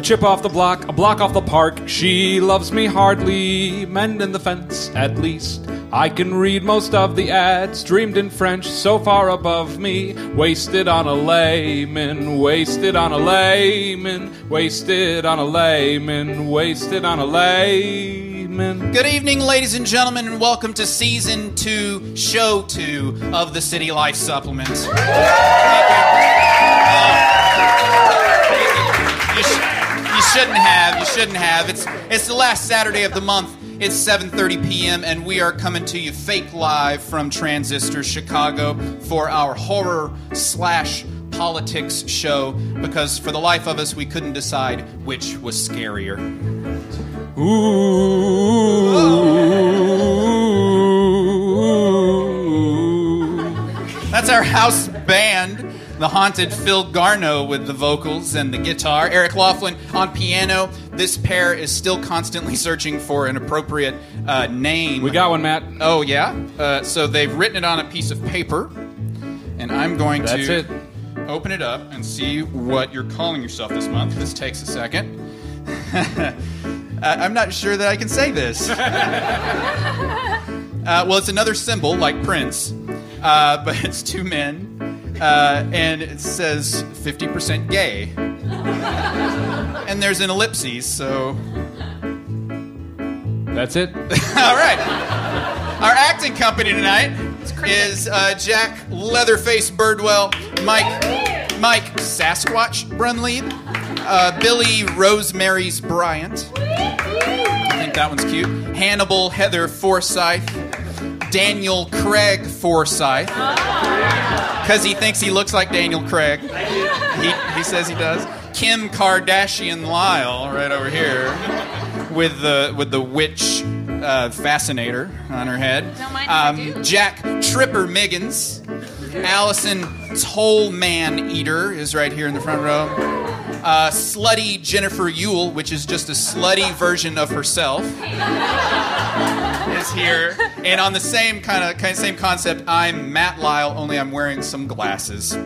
A chip off the block, a block off the park. She loves me hardly, mending the fence at least. I can read most of the ads, dreamed in French, so far above me. Wasted on a layman, wasted on a layman, wasted on a layman, wasted on a layman. Good evening, ladies and gentlemen, and welcome to season two, show two of the City Life Supplement. You shouldn't have. You shouldn't have. It's it's the last Saturday of the month. It's 7:30 p.m. and we are coming to you fake live from Transistor Chicago for our horror slash politics show because for the life of us we couldn't decide which was scarier. Ooh. That's our house band, the haunted Phil Garno with the vocals and the guitar, Eric Loughlin on piano. This pair is still constantly searching for an appropriate uh, name. We got one, Matt. Oh yeah. Uh, so they've written it on a piece of paper, and I'm going That's to it. open it up and see what you're calling yourself this month. This takes a second. I- I'm not sure that I can say this. uh, well, it's another symbol like Prince, uh, but it's two men, uh, and it says 50% gay. and there's an ellipsis, so. That's it. All right. Our acting company tonight is uh, Jack Leatherface Birdwell, Mike Mike Sasquatch Brunlieb, uh, Billie Rosemary's Bryant. I think that one's cute. Hannibal Heather Forsythe, Daniel Craig Forsythe, because he thinks he looks like Daniel Craig. He, he says he does. Kim Kardashian Lyle, right over here with the with the witch uh, fascinator on her head. Don't mind if I do. Um, Jack Tripper Miggins, Allison Toll Man Eater is right here in the front row. Uh, slutty Jennifer Youle, which is just a slutty version of herself, is here. And on the same kind of kind of same concept, I'm Matt Lyle, only I'm wearing some glasses.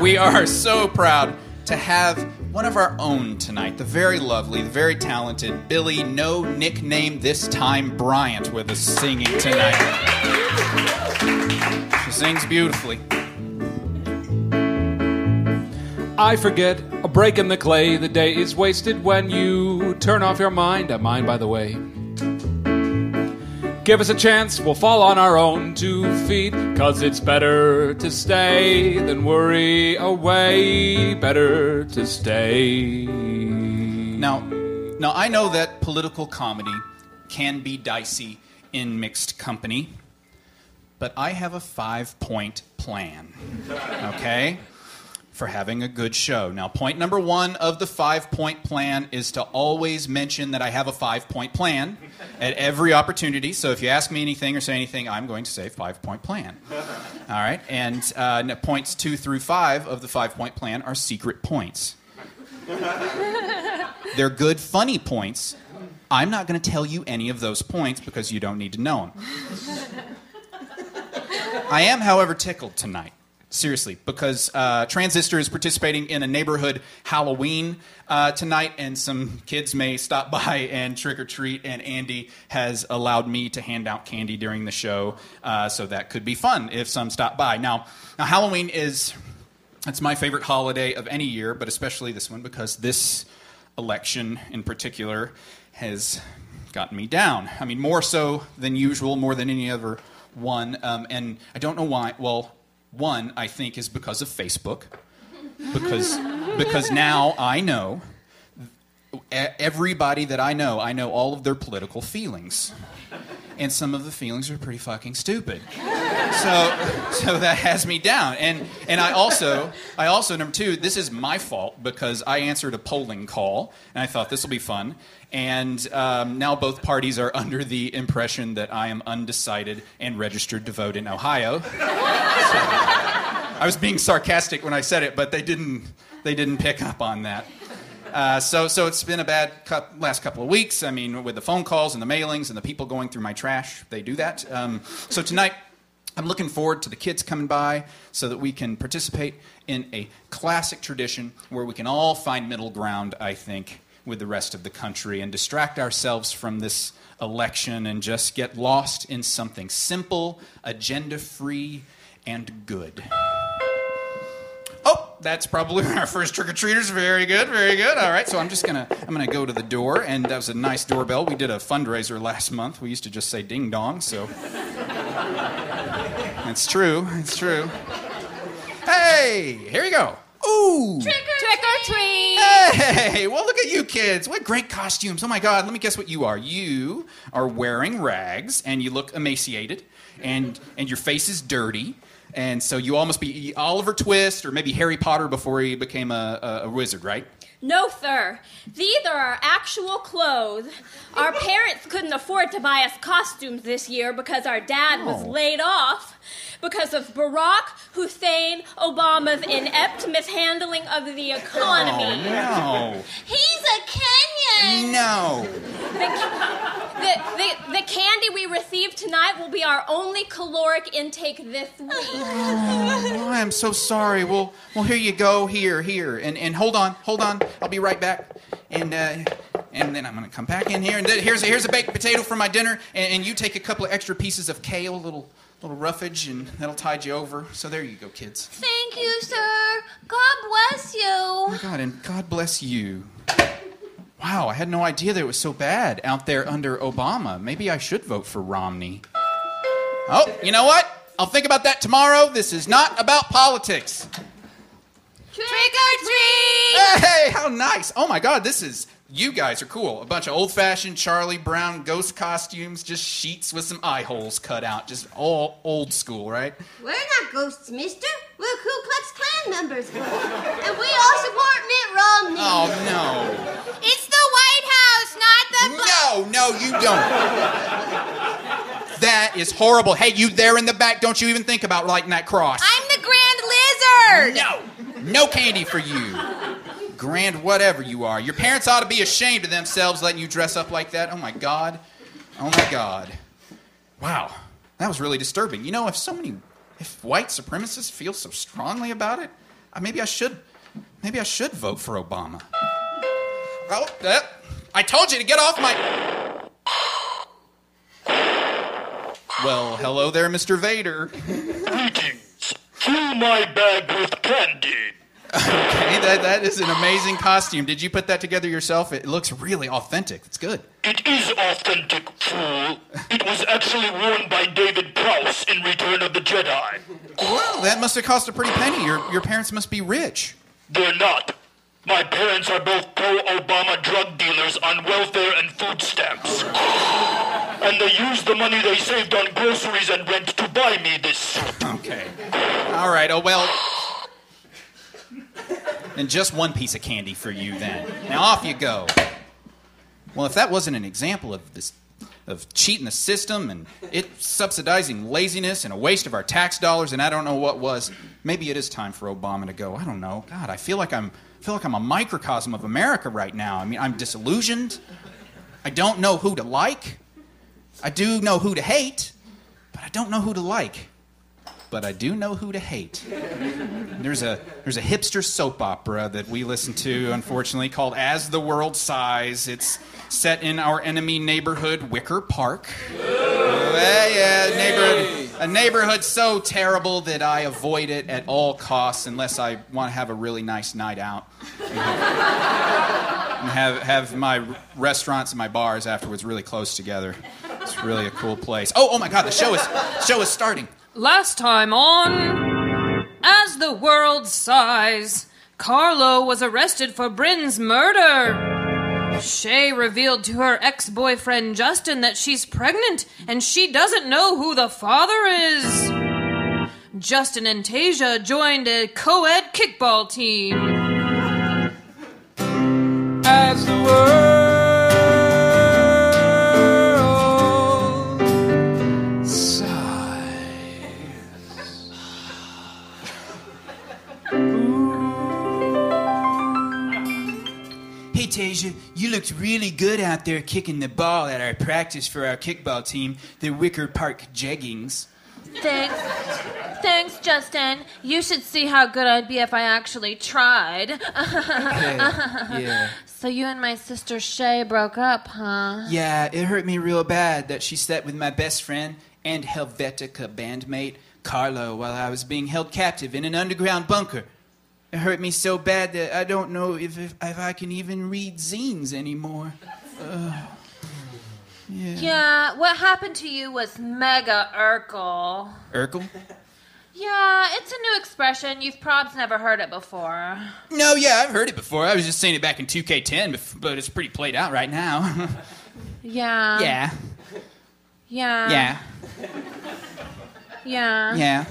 We are so proud to have one of our own tonight, the very lovely, the very talented Billie, no nickname this time, Bryant, with us singing tonight. She sings beautifully. I forget a break in the clay. The day is wasted when you turn off your mind. A mind, by the way. Give us a chance, we'll fall on our own two feet. Cause it's better to stay than worry away. Better to stay. Now, now I know that political comedy can be dicey in mixed company, but I have a five-point plan. Okay? For having a good show. Now, point number one of the five point plan is to always mention that I have a five point plan at every opportunity. So if you ask me anything or say anything, I'm going to say five point plan. All right? And uh, points two through five of the five point plan are secret points. They're good, funny points. I'm not going to tell you any of those points because you don't need to know them. I am, however, tickled tonight. Seriously, because uh, Transistor is participating in a neighborhood Halloween uh, tonight, and some kids may stop by and trick or treat. And Andy has allowed me to hand out candy during the show, uh, so that could be fun if some stop by. Now, now Halloween is it's my favorite holiday of any year, but especially this one because this election in particular has gotten me down. I mean, more so than usual, more than any other one. Um, and I don't know why. Well, one, I think, is because of Facebook. Because, because now I know everybody that I know, I know all of their political feelings. And some of the feelings are pretty fucking stupid. So, so that has me down. And, and I also, I also, number two, this is my fault because I answered a polling call and I thought this will be fun. And um, now both parties are under the impression that I am undecided and registered to vote in Ohio. So, I was being sarcastic when I said it, but they didn't, they didn't pick up on that. Uh, so, so it's been a bad cou- last couple of weeks. I mean, with the phone calls and the mailings and the people going through my trash, they do that. Um, so tonight, I'm looking forward to the kids coming by so that we can participate in a classic tradition where we can all find middle ground, I think, with the rest of the country and distract ourselves from this election and just get lost in something simple, agenda free, and good. That's probably our first trick or treaters. Very good, very good. All right, so I'm just gonna I'm gonna go to the door, and that was a nice doorbell. We did a fundraiser last month. We used to just say ding dong, so it's true. It's true. Hey, here you go. Ooh. Trick or, Trick or treat. Hey, well, look at you kids. What great costumes. Oh my God, let me guess what you are. You are wearing rags and you look emaciated and, and your face is dirty. And so you all must be Oliver Twist or maybe Harry Potter before he became a, a, a wizard, right? No, sir. These are our actual clothes. Our parents couldn't afford to buy us costumes this year because our dad was Oh. laid off because of Barack Hussein Obama's inept mishandling of the economy. Oh, He's a Kenyan. no. No. The, the, the, the candy we received tonight will be our only caloric intake this week. Oh, I'm so sorry. Well, well, here you go. Here, here, and and hold on, hold on. I'll be right back. And uh, and then I'm gonna come back in here. And here's a, here's a baked potato for my dinner. And, and you take a couple of extra pieces of kale, little little roughage, and that'll tide you over. So there you go, kids. Thank you, sir. God bless you. Oh my God, and God bless you. Wow, I had no idea that it was so bad out there under Obama. Maybe I should vote for Romney. Oh, you know what? I'll think about that tomorrow. This is not about politics. Trick or treat. Hey, how nice! Oh my God, this is you guys are cool. A bunch of old-fashioned Charlie Brown ghost costumes, just sheets with some eye holes cut out, just all old school, right? We're not ghosts, mister. We're Ku Klux Klan members. And we all support Mitt Romney. Oh no, It's the White House, not the. no, no, you don't. That is horrible. Hey, you there in the back? Don't you even think about lighting that cross? I'm the Grand Lizard. No, no candy for you. Grand whatever you are. Your parents ought to be ashamed of themselves letting you dress up like that. Oh my God. Oh my God. Wow. That was really disturbing. You know, if so many, if white supremacists feel so strongly about it, uh, maybe I should, maybe I should vote for Obama. Oh, uh, I told you to get off my. Well, hello there, Mr. Vader. Greetings. Fill my bag with candy. Okay, that, that is an amazing costume. Did you put that together yourself? It looks really authentic. It's good. It is authentic, fool. It was actually worn by David Prowse in Return of the Jedi. Well, that must have cost a pretty penny. Your, your parents must be rich. They're not. My parents are both pro-Obama drug dealers on welfare and food stamps. And they used the money they saved on groceries and rent to buy me this suit. Okay. All right. Oh, well. And just one piece of candy for you then. Now off you go. Well, if that wasn't an example of this of cheating the system and it subsidizing laziness and a waste of our tax dollars and I don't know what was, maybe it is time for Obama to go. I don't know. God, I feel like I'm I feel like I'm a microcosm of America right now. I mean, I'm disillusioned. I don't know who to like. I do know who to hate, but I don't know who to like. But I do know who to hate. There's a there's a hipster soap opera that we listen to, unfortunately, called As the World Sighs. It's set in our enemy neighborhood, Wicker Park. Uh, yeah, neighborhood, a neighborhood so terrible that I avoid it at all costs unless I want to have a really nice night out. and have have my restaurants and my bars afterwards really close together. It's really a cool place. Oh, oh my God, the show is show is starting. Last time on As the World Sighs, Carlo was arrested for Bryn's murder. Shay revealed to her ex boyfriend Justin that she's pregnant and she doesn't know who the father is. Justin and Tasia joined a co ed kickball team. As the world Tasia, you looked really good out there kicking the ball at our practice for our kickball team, the Wicker Park Jeggings. Thanks. Thanks, Justin. You should see how good I'd be if I actually tried. yeah. So you and my sister Shay broke up, huh? Yeah, it hurt me real bad that she slept with my best friend and Helvetica bandmate, Carlo, while I was being held captive in an underground bunker. It hurt me so bad that I don't know if, if, if I can even read zines anymore. Ugh. yeah. Yeah, what happened to you was mega Urkel. Urkel? Yeah, it's a new expression. You've probs never heard it before. No, yeah, I've heard it before. I was just saying it back in 2K10, but it's pretty played out right now. Yeah. yeah, Yeah. yeah, Yeah. yeah.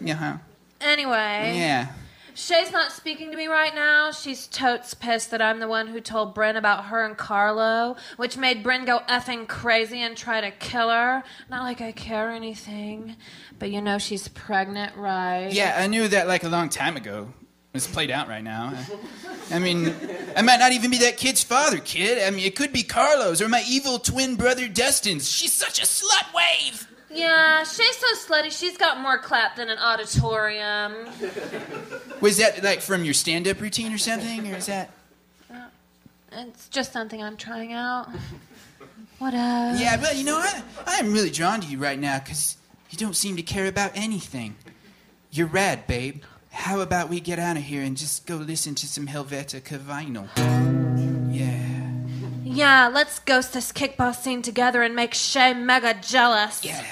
Yeah. Anyway. Yeah. Shay's not speaking to me right now. She's totes pissed that I'm the one who told Bryn about her and Carlo, which made Bryn go effing crazy and try to kill her. Not like I care or anything, but you know she's pregnant, right? Yeah, I knew that like a long time ago. It's played out right now. I mean, I might not even be that kid's father, kid. I mean, it could be Carlos or my evil twin brother Dustin's. She's such a slut wave. Yeah, she's so slutty, she's got more clap than an auditorium. Was that like from your stand-up routine or something, or is that? Uh, it's just something I'm trying out. What else? Yeah, but you know, I, I'm really drawn to you right now because you don't seem to care about anything. You're rad, babe. How about we get out of here and just go listen to some Helvetica vinyl? Yeah. Yeah, let's ghost this kickball scene together and make Shay mega jealous. Yeah.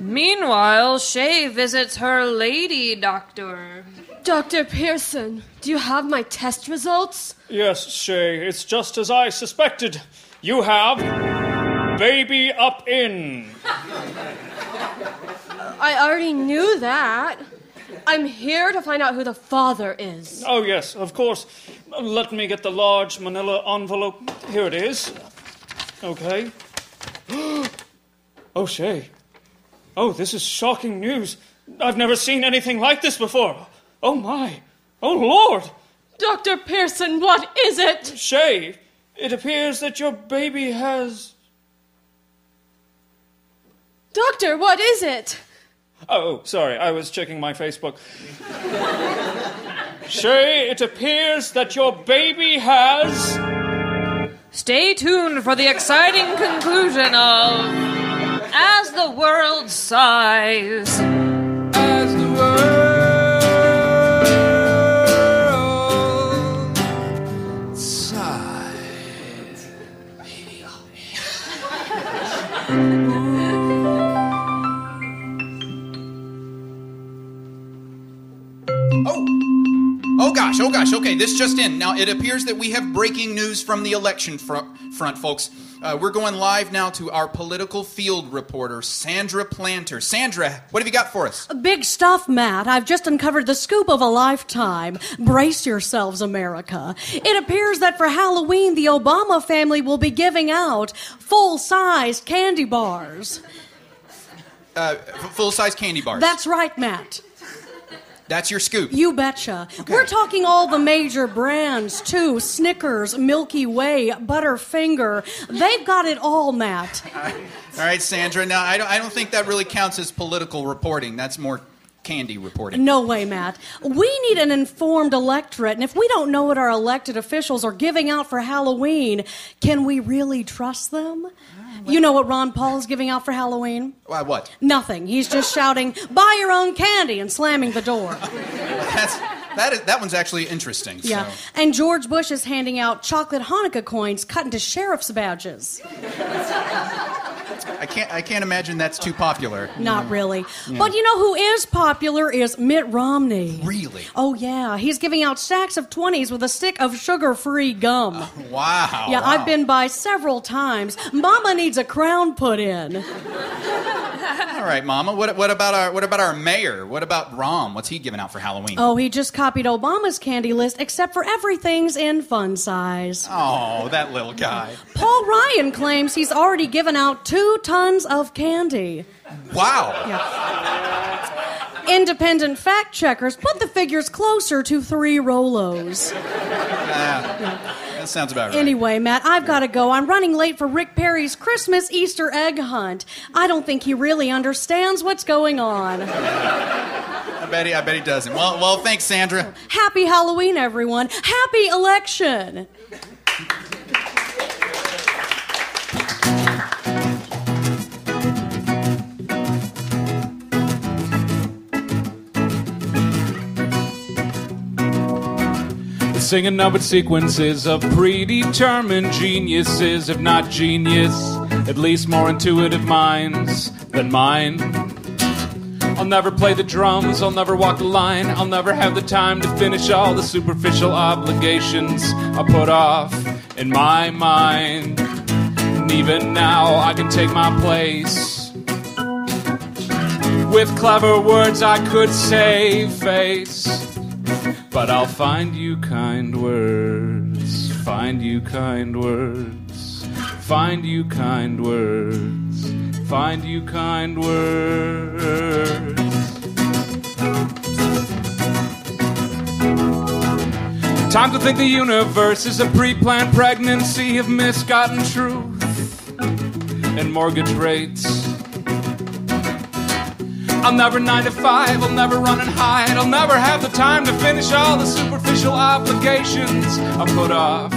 Meanwhile, Shay visits her lady doctor. Dr. Pearson, do you have my test results? Yes, Shay, it's just as I suspected. You have baby up in. I already knew that. I'm here to find out who the father is. Oh, yes, of course. Let me get the large manila envelope. Here it is. Okay. oh, Shay. Oh, this is shocking news. I've never seen anything like this before. Oh, my. Oh, Lord. Dr. Pearson, what is it? Shay, it appears that your baby has. Doctor, what is it? Oh, oh, sorry, I was checking my Facebook. Shay, it appears that your baby has. Stay tuned for the exciting conclusion of As the World Sighs. As the world sighs. gosh, oh gosh, okay, this just in. Now, it appears that we have breaking news from the election fr- front, folks. Uh, we're going live now to our political field reporter, Sandra Planter. Sandra, what have you got for us? Big stuff, Matt. I've just uncovered the scoop of a lifetime. Brace yourselves, America. It appears that for Halloween, the Obama family will be giving out full sized candy bars. Uh, full size candy bars. That's right, Matt. That's your scoop. You betcha. We're talking all the major brands, too Snickers, Milky Way, Butterfinger. They've got it all, Matt. All right, Sandra. Now, I don't, I don't think that really counts as political reporting. That's more candy reporting. No way, Matt. We need an informed electorate, and if we don't know what our elected officials are giving out for Halloween, can we really trust them? Ah. You know what Ron Paul is giving out for Halloween? Why, what? Nothing. He's just shouting, buy your own candy, and slamming the door. That's, that, is, that one's actually interesting. Yeah. So. And George Bush is handing out chocolate Hanukkah coins cut into sheriff's badges. I can't, I can't imagine that's too popular. Not mm. really. But you know who is popular is Mitt Romney. Really? Oh, yeah. He's giving out stacks of 20s with a stick of sugar free gum. Wow. Yeah, wow. I've been by several times. Mama needs a crown put in. All right, Mama. What, what about our what about our mayor? What about Rahm? What's he giving out for Halloween? Oh, he just copied Obama's candy list, except for everything's in fun size. Oh, that little guy. Paul Ryan claims he's already given out two tons of candy. Wow. Independent fact checkers put the figures closer to three Rolos. That sounds about right. Anyway, Matt, I've got to go. I'm running late for Rick Perry's Christmas Easter egg hunt. I don't think he really understands what's going on. I bet he, I bet he doesn't. Well, well, thanks, Sandra. Happy Halloween, everyone. Happy election. Singing numbered sequences of predetermined geniuses, if not genius, at least more intuitive minds than mine. I'll never play the drums, I'll never walk the line, I'll never have the time to finish all the superficial obligations I put off in my mind. And even now, I can take my place. With clever words, I could save face. But I'll find you kind words, find you kind words, find you kind words, find you kind words. Time to think the universe is a pre planned pregnancy of misgotten truth and mortgage rates. I'll never nine to five, I'll never run and hide, I'll never have the time to finish all the superficial obligations I put off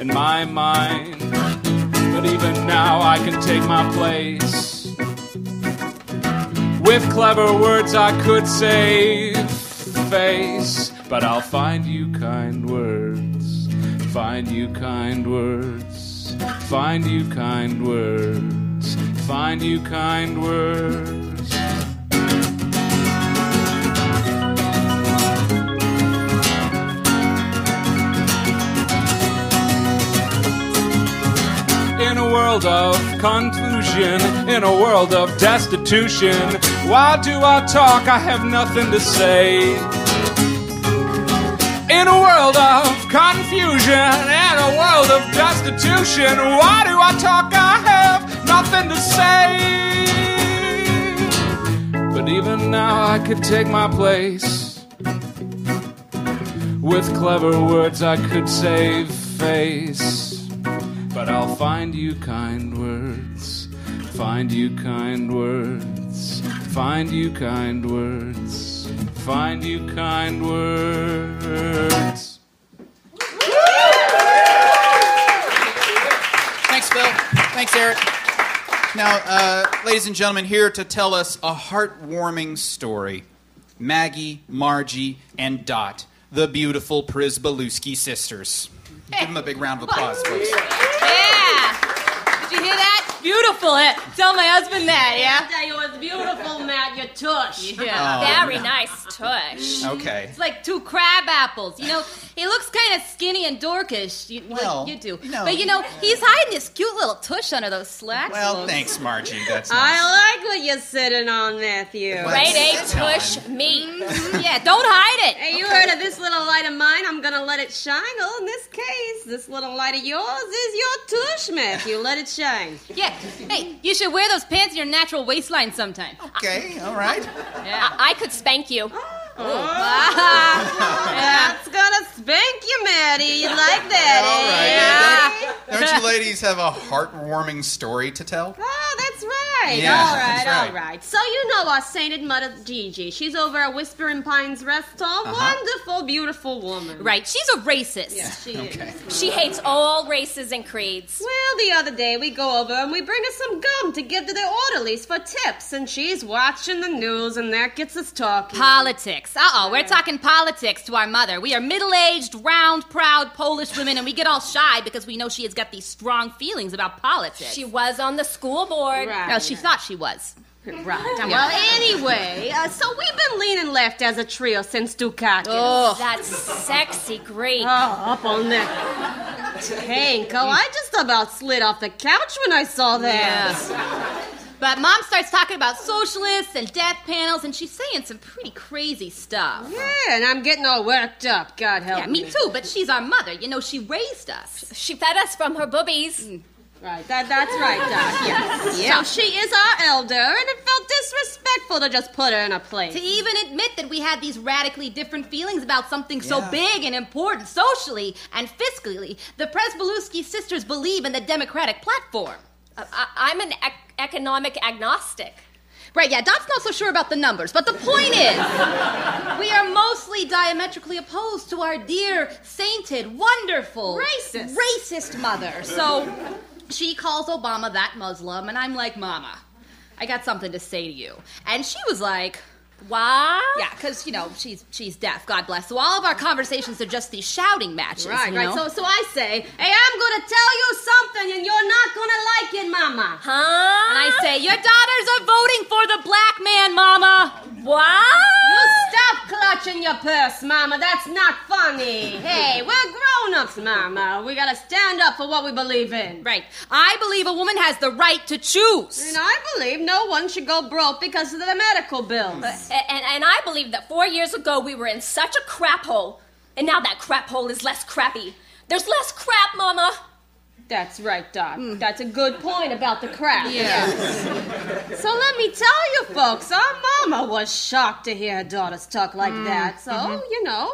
in my mind. But even now, I can take my place. With clever words, I could save face, but I'll find you kind words, find you kind words, find you kind words, find you kind words. World of confusion, in a world of destitution, why do I talk? I have nothing to say. In a world of confusion, in a world of destitution, why do I talk? I have nothing to say. But even now, I could take my place. With clever words, I could save face. But I'll find you kind words, find you kind words, find you kind words, find you kind words. Thanks, Phil. Thanks, Eric. Now, uh, ladies and gentlemen, here to tell us a heartwarming story Maggie, Margie, and Dot, the beautiful Prisbaluski sisters. Give them a big round of applause, folks. Yeah. Did you hear that? Beautiful. Eh? Tell my husband that, yeah? tell you it's beautiful, Matt. Your tush. Yeah. Oh, Very nice tush. Okay. It's like two crab apples. You know, he looks kind of skinny and dorkish. You, like Well, you do. you know- but you know, he's hiding his cute little tush under those slacks. Well, folks. thanks, Margie. That's nice. I like what you're sitting on, Matthew. Well, Grade A Sit down. tush me. yeah, don't hide it. Hey, you heard of this little light of mine? I'm gonna let it shine. Oh, in this case, this little light of yours is your tush, Matthew. Let it shine. Yeah. Hey, you should wear those pants in your natural waistline sometime. Okay, all right. Yeah. I could spank you. That's gonna spank you, Maddie. You like that, All eh? Don't, don't you ladies have a heartwarming story to tell? Oh, that's right. Yeah, all right, that's all right. right. So you know our sainted mother Gigi. She's over at Whispering Pines Restaurant. Uh-huh. Wonderful, beautiful woman. Right, she's a racist. Yeah, she Okay. is. She hates all races and creeds. Well, the other day we go over and we bring her some gum to give to the orderlies for tips, and she's watching the news, and that gets us talking. Politics. Uh oh, we're talking politics to our mother. We are middle aged, round, proud Polish women, and we get all shy because we know she has got these strong feelings about politics. She was on the school board. Right. well, she thought she was. Right. Well, anyway, uh, so we've been leaning left as a trio since Dukakis. Oh, That sexy grape. Oh, up on that tank. Oh, I just about slid off the couch when I saw that. But mom starts talking about socialists and death panels, and she's saying some pretty crazy stuff. Yeah, and I'm getting all worked up. God help me. Yeah, me too, but she's our mother. You know, she raised us. She fed us from her boobies. Right, that, that's right, Doc. Yes. So she is our elder, and it felt disrespectful disrespectful to just put her in a place. To even admit that we had these radically different feelings about something so Yeah. big and important socially and fiscally, the Presbeluski sisters believe in the Democratic platform. Uh, I, I'm an ec- economic agnostic. Right, yeah, Dot's not so sure about the numbers, but the point is, we are mostly diametrically opposed to our dear, sainted, wonderful, Racist. racist mother. So she calls Obama that Muslim, and I'm like, Mama, I got something to say to you. And she was like, Wow. Yeah, because you know she's she's deaf. God bless. So all of our conversations are just these shouting matches. Right, you right. know? So, so I say, hey, I'm gonna tell you something, and you're not gonna like it, Mama. Huh? and I say, your daughters are voting for the black man, Mama. Wow. You stop clutching your purse, Mama. That's not funny. Hey, we're grown-ups, Mama. We gotta stand up for what we believe in. Right. I believe a woman has the right to choose. And I believe no one should go broke because of the medical bills. A- And, and I believe that four years ago we were in such a crap hole, and now that crap hole is less crappy. There's less crap, Mama. That's right, Doc. That's a good point about the crap. Yeah. So let me tell you, folks, our mama was shocked to hear her daughters talk like Hmm. that. So, Mm-hmm. you know,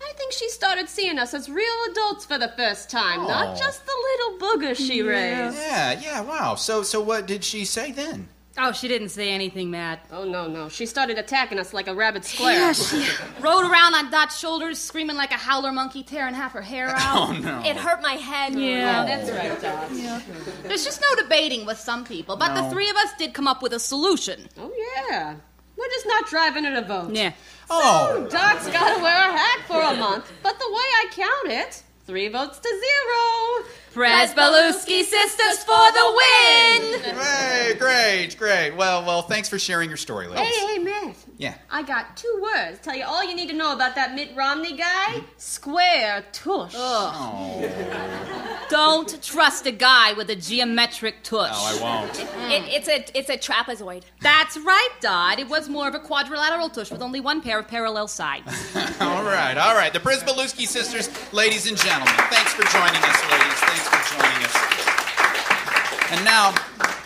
I think she started seeing us as real adults for the first time, Oh. not just the little booger she raised. Yeah, yeah, wow. So, so what did she say then? Oh, she didn't say anything, Matt. Oh, no, no. She started attacking us like a rabid square. Yeah, she Rode around on Dot's shoulders, screaming like a howler monkey, tearing half her hair oh, out. Oh no. It hurt my head. Yeah. Oh, that's right, Doc. There's just no debating with some people, but the three of us did come up with a solution. Oh, yeah. We're just not driving it a vote. Yeah. Oh, So, Doc's got to wear a hat for a month, but the way I count it, three votes to zero. Presbeluski sisters for the win! great, great, great. Well, well, thanks for sharing your story, ladies. Hey, hey, Matt. Yeah. I got two words. Tell you all you need to know about that Mitt Romney guy. Mm-hmm. Square tush. Oh, Don't trust a guy with a geometric tush. oh, I won't. It, mm. it's a it's a trapezoid. That's right, Dot. It was more of a quadrilateral tush with only one pair of parallel sides. all right, all right. The Prisbaluski sisters, ladies and gentlemen. Thanks for joining us, ladies. Thanks for joining us. And now,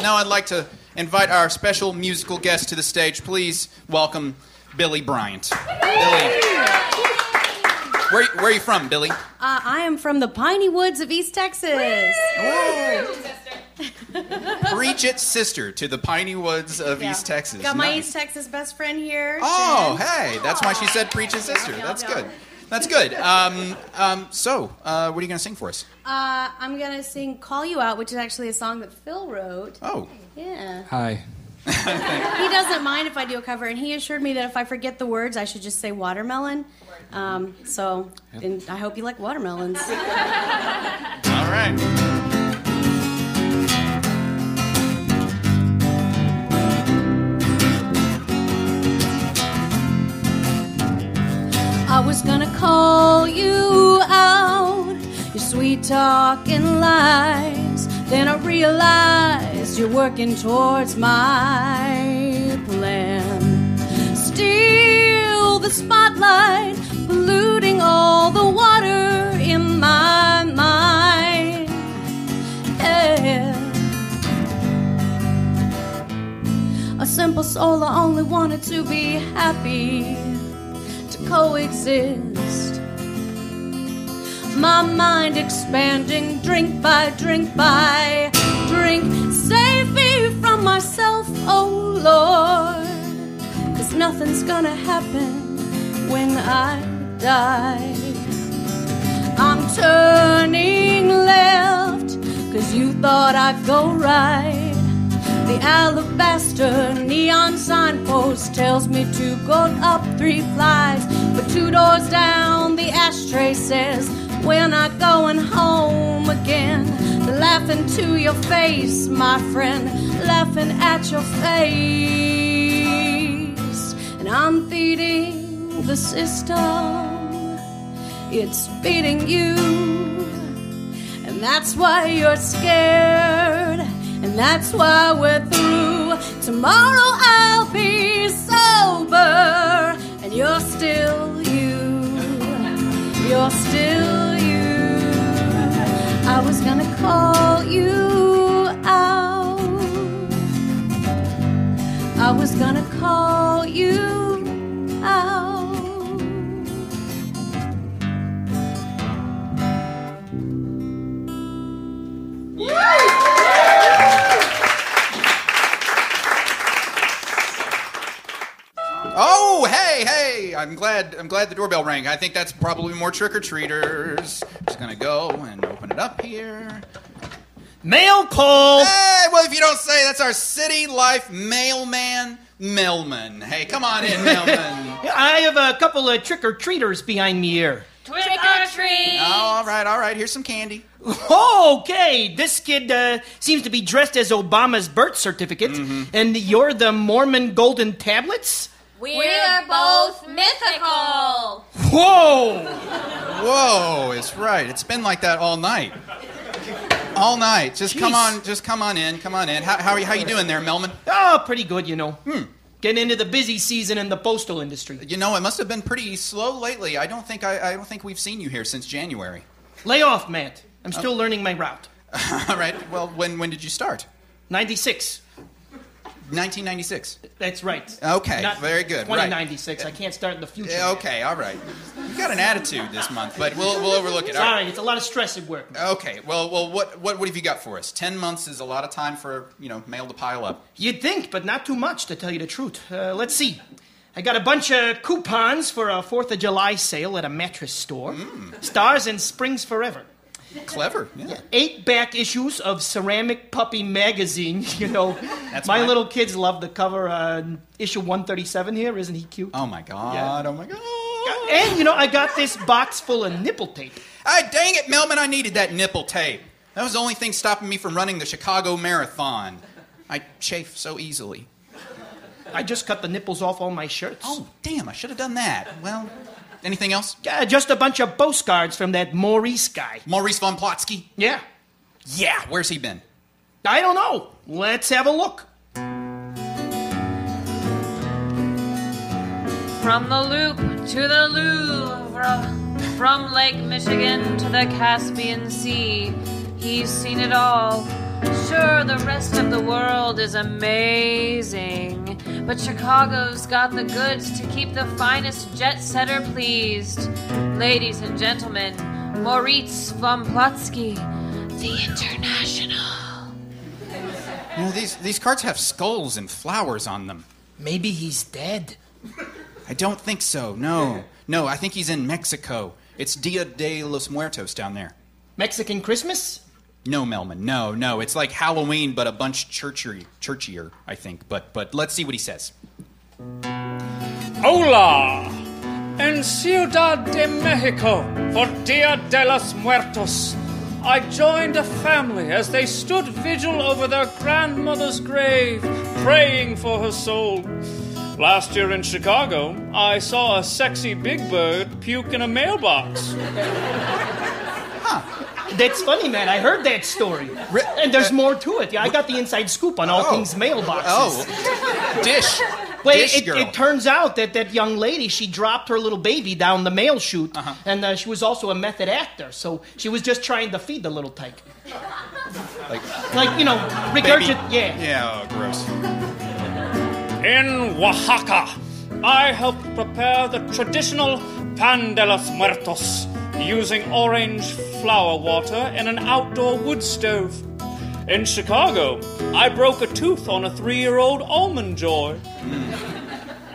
now I'd like to invite our special musical guest to the stage. Please welcome Billie Bryant. Billie. Where, where are you from, Billie? Uh, I am from the piney woods of East Texas. Preach it, sister, to the piney woods of East Texas. Got my Nice. East Texas best friend here. Oh, Jen. hey, that's why she said preach it, sister. That's good. That's good. Um, um, so, uh, what are you going to sing for us? Uh, I'm gonna sing "Call You Out," which is actually a song that Phil wrote. Oh, Yeah. Hi. He doesn't mind if I do a cover, and he assured me that if I forget the words, I should just say watermelon. Um, so, and I hope you like watermelons. all right. I was gonna call you out, your sweet talking lies. Then I realized you're working towards my plan. Steal the spotlight, polluting all the water in my mind. Yeah. A simple soul, I only wanted to be happy coexist. My mind expanding drink by drink by drink. Save me from myself, oh Lord. Cause nothing's gonna happen when I die. I'm turning left, cause you thought I'd go right. The alabaster neon signpost tells me to go up three flights, but two doors down, the ashtray says, We're not going home again. Laughing to your face, my friend, laughing at your face. And I'm feeding the system, it's beating you. And that's why you're scared. And that's why we're through. Tomorrow I'll be sober. And you're still you. You're still you. I was gonna call you out. I was gonna call you out. Hey, hey! I'm glad. I'm glad the doorbell rang. I think that's probably more trick or treaters. Just gonna go and open it up here. Mail call. Hey, well, if you don't say, that's our city life mailman, Melman. Hey, come on in, Melman. I have a couple of trick or treaters behind me here. Trick or treat! all right, all right. Here's some candy. Okay, this kid uh, seems to be dressed as Obama's birth certificate, and you're the Mormon golden tablets. We're both mythical. Whoa! Whoa, it's right. It's been like that all night. All night. Just come on. Just come on in. Come on in. How, how, are you, how you doing there, Melman? Oh, pretty good, you know. Hmm. Getting into the busy season in the postal industry. You know, it must have been pretty slow lately. I don't think I, I don't think we've seen you here since January. Lay off, Matt. I'm still learning my route. all right. Well, when when did you start? 96. 1996. That's right. Okay, Not very good, right. 2096. I can't start in the future. Okay, all right. You got an attitude this month, but we'll we'll overlook it. All Sorry, right. it's a lot of stress at work. Okay. Well, well, what what what have you got for us? Ten months is a lot of time for you know mail to pile up. You'd think, but not too much, to tell you the truth. Uh, let's see. I got a bunch of coupons for a 4th of July sale at a mattress store. Mm. Stars and Springs Forever. Clever. Yeah. Eight back issues of Ceramic Puppy magazine. You know, That's my little kids love the cover. Uh, issue 137 here. Isn't he cute? Oh my god. Yeah. Oh my god. And, you know, I got this box full of nipple tape. Ah, dang it, Melman! I needed that nipple tape. That was the only thing stopping me from running the Chicago Marathon. I chafe so easily. I just cut the nipples off all my shirts. Oh, damn! I should have done that. Well, anything else? Yeah, just a bunch of postcards from that Maurice guy. Maurice von Plotsky. Yeah. Yeah. Where's he been? I don't know. Let's have a look. From the Loop to the Louvre, from Lake Michigan to the Caspian Sea, he's seen it all. Sure, the rest of the world is amazing, but Chicago's got the goods to keep the finest jet setter pleased. Ladies and gentlemen, Moritz von Plotsky, the International. You know, these these cards have skulls and flowers on them. Maybe he's dead. I don't think so. No, no. I think he's in Mexico. It's Dia de los Muertos down there. Mexican Christmas? No, Melman. No, no. It's like Halloween, but a bunch churchier, churchier. I think. But but let's see what he says. Hola! En Ciudad de Mexico for Dia de los Muertos. I joined a family as they stood vigil over their grandmother's grave, praying for her soul. Last year in Chicago, I saw a sexy big bird puke in a mailbox. That's funny, man. I heard that story. And there's more to it. Yeah, I got the inside scoop on all Oh. things mailboxes. Oh, dish. Well, dish it, girl. it turns out that that young lady, she dropped her little baby down the mail chute, Uh-huh. and uh, she was also a method actor. So she was just trying to feed the little tyke. like, Like, you know, baby. regurgit. Yeah. Yeah. Oh, gross. In Oaxaca, I helped prepare the traditional Pan de los Muertos using orange flower water in an outdoor wood stove. In Chicago, I broke a tooth on a three year old almond joy.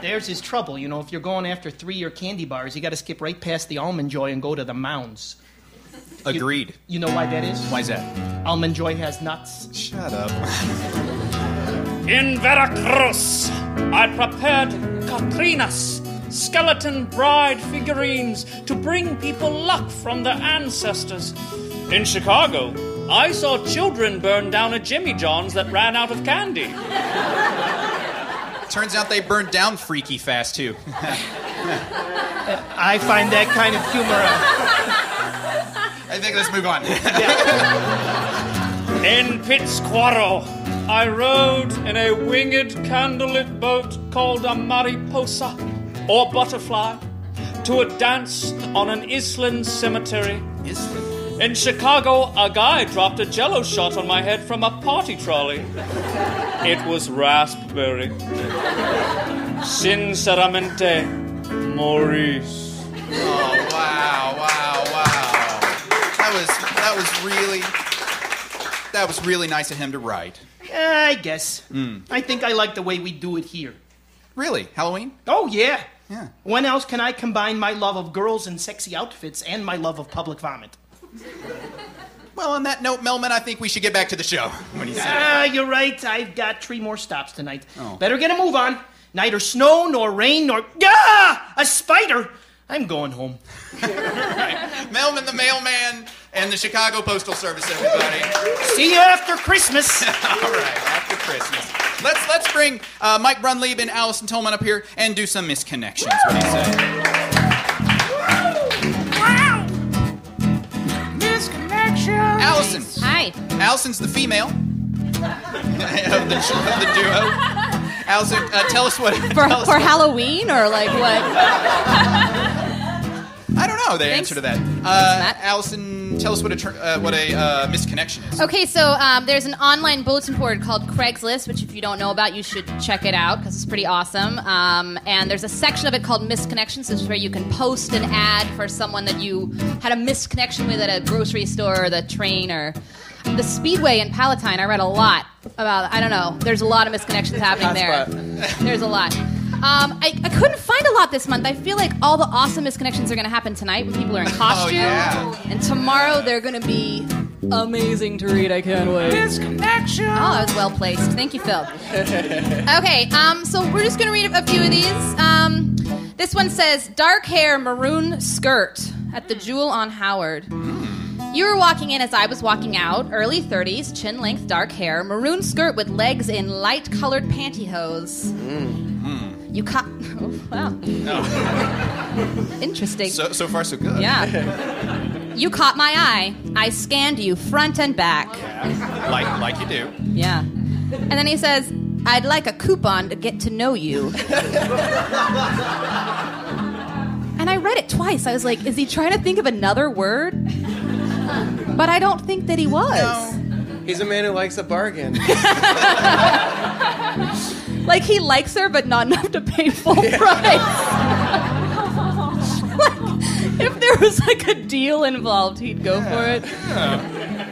There's his trouble. You know, if you're going after three-year candy bars, you got to skip right past the almond joy and go to the mounds. Agreed. You know why that is? Why's that? Almond joy has nuts. Shut up. In Veracruz, I prepared Catrinas, skeleton bride figurines, to bring people luck from their ancestors. In Chicago, I saw children burn down a Jimmy John's that ran out of candy. Turns out they burned down freaky fast too. I find that kind of humor. I think let's move on. In Patzcuaro, I rode in a winged candlelit boat called a mariposa, or butterfly, to a dance on an Island cemetery. In Chicago, a guy dropped a jello shot on my head from a party trolley. It was raspberry. Sinceramente, Maurice. Oh wow, wow, wow! That was that was really that was really nice of him to write. I guess. Mm. I think I like the way we do it here. Really, Halloween? Oh yeah. Yeah. When else can I combine my love of girls in sexy outfits and my love of public vomit? Well, on that note, Melman, I think we should get back to the show. What do you say? Ah, you're right. I've got three more stops tonight. Oh. Better get a move on. Neither snow nor rain nor ah, a spider. I'm going home. Melman the mailman and the Chicago Postal Service, everybody. See you after Christmas. All right, after Christmas. Let's let's bring uh, Mike Brunlieb and Allison Tolman up here and do some misconnections. What do you say? Allison. Hi. Allison's the female of the, of the duo. Allison, uh, tell us what. For, us for what- Halloween or like what? I don't know the Thanks. answer to that. Uh, Allison, tell us what a tr- uh, what a uh, misconnection is. Okay, so um, there's an online bulletin board called Craigslist, which if you don't know about, you should check it out because it's pretty awesome. Um, and there's a section of it called misconnections, which is where you can post an ad for someone that you had a misconnection with at a grocery store or the train or the Speedway in Palatine. I read a lot about. I don't know. There's a lot of misconnections happening there. There's a lot. Um, I, I couldn't find a lot this month. I feel like all the awesomest connections are going to happen tonight when people are in costume. yeah. And tomorrow they're going to be amazing to read. I can't wait. Misconnection. Oh, that was well placed. Thank you, Phil. Okay, um, so we're just going to read a few of these. Um, this one says dark hair, maroon skirt at the Jewel on Howard. You were walking in as I was walking out, early 30s, chin length, dark hair, maroon skirt with legs in light colored pantyhose. You caught. Oh, wow. Interesting. So so far so good. Yeah. You caught my eye. I scanned you front and back. Yeah. Like like you do. Yeah. And then he says, I'd like a coupon to get to know you. and I read it twice. I was like, is he trying to think of another word? But I don't think that he was. He's a man who likes a bargain. Like he likes her, but not enough to pay full price. Like, if there was like a deal involved, he'd go for it.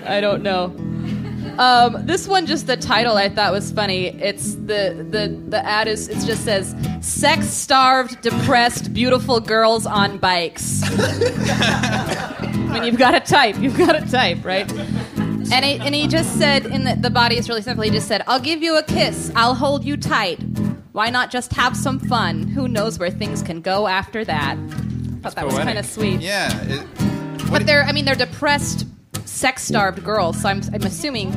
I don't know. Um, this one, just the title, I thought was funny. It's the the the ad is it just says "sex starved, depressed, beautiful girls on bikes." when you've got to type, you've got to type, right? And he, and he just said in the, the body is really simple. He just said, "I'll give you a kiss. I'll hold you tight. Why not just have some fun? Who knows where things can go after that?" Thought that was kind of sweet. Yeah. It, But they're, I mean, they're depressed, sex-starved girls. So I'm, I'm assuming,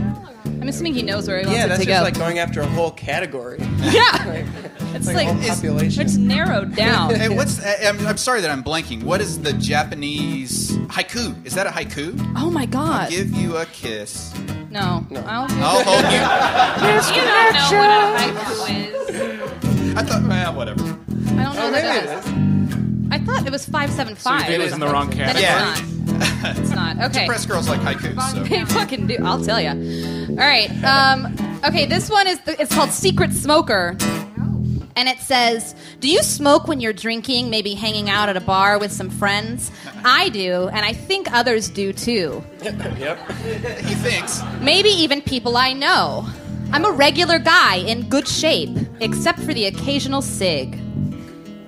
I'm assuming he knows where he wants yeah, it that's just like going after a whole category. yeah, it's like like, whole population. it's narrowed down. Hey, what's? uh, I'm, I'm sorry that I'm blanking. What is the Japanese haiku? Is that a haiku? oh my god! Give you a kiss. no, I'll, I'll hold you. You don't know what a haiku is. I thought, well, whatever. I don't know Oh, what maybe that it is. Is. I thought it was five seven So five. it is in the wrong category. Yeah. it's not. It's not. Okay. Press girls like haikus. So. They fucking do. I'll tell you. All right. Um, okay. This one is. It's called Secret Smoker. And it says, Do you smoke when you're drinking, maybe hanging out at a bar with some friends? I do, and I think others do too. yep. He thinks. Maybe even people I know. I'm a regular guy in good shape, except for the occasional cig.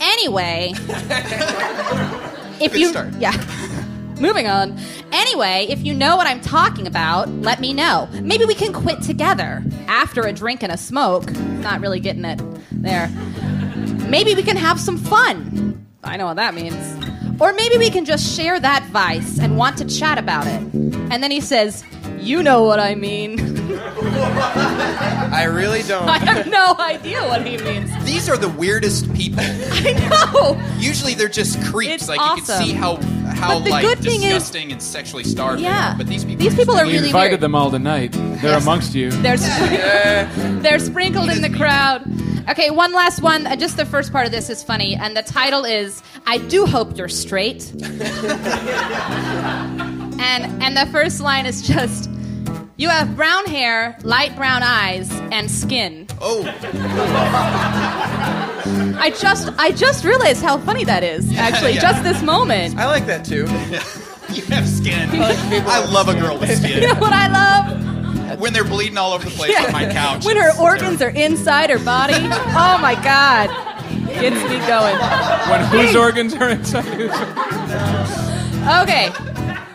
Anyway, if Good you start. yeah. Moving on. Anyway, if you know what I'm talking about, let me know. Maybe we can quit together after a drink and a smoke. Not really getting it there. Maybe we can have some fun. I know what that means. Or maybe we can just share that vice and want to chat about it. And then he says, You know what I mean. I really don't. I have no idea what he means. These are the weirdest people. I know. Usually they're just creeps. It's like you awesome. can see how how But the like good thing is- disgusting and sexually starved they Yeah. are. But these people. These people are We really invited weird. them all tonight. They're amongst you. They're, sprinkled, they're sprinkled in the crowd. Okay, one last one. Uh, Just the first part of this is funny, and the title is "I do hope you're straight." and and the first line is just, You have brown hair, light brown eyes, and skin. Oh. I just I just realized how funny that is. Actually, yeah. just this moment. I like that too. you have skin. I love a girl with skin. You know what I love? when they're bleeding all over the place on my couch. When her organs are inside her body. Oh my god. Gets me going. When whose organs are inside whose? Okay.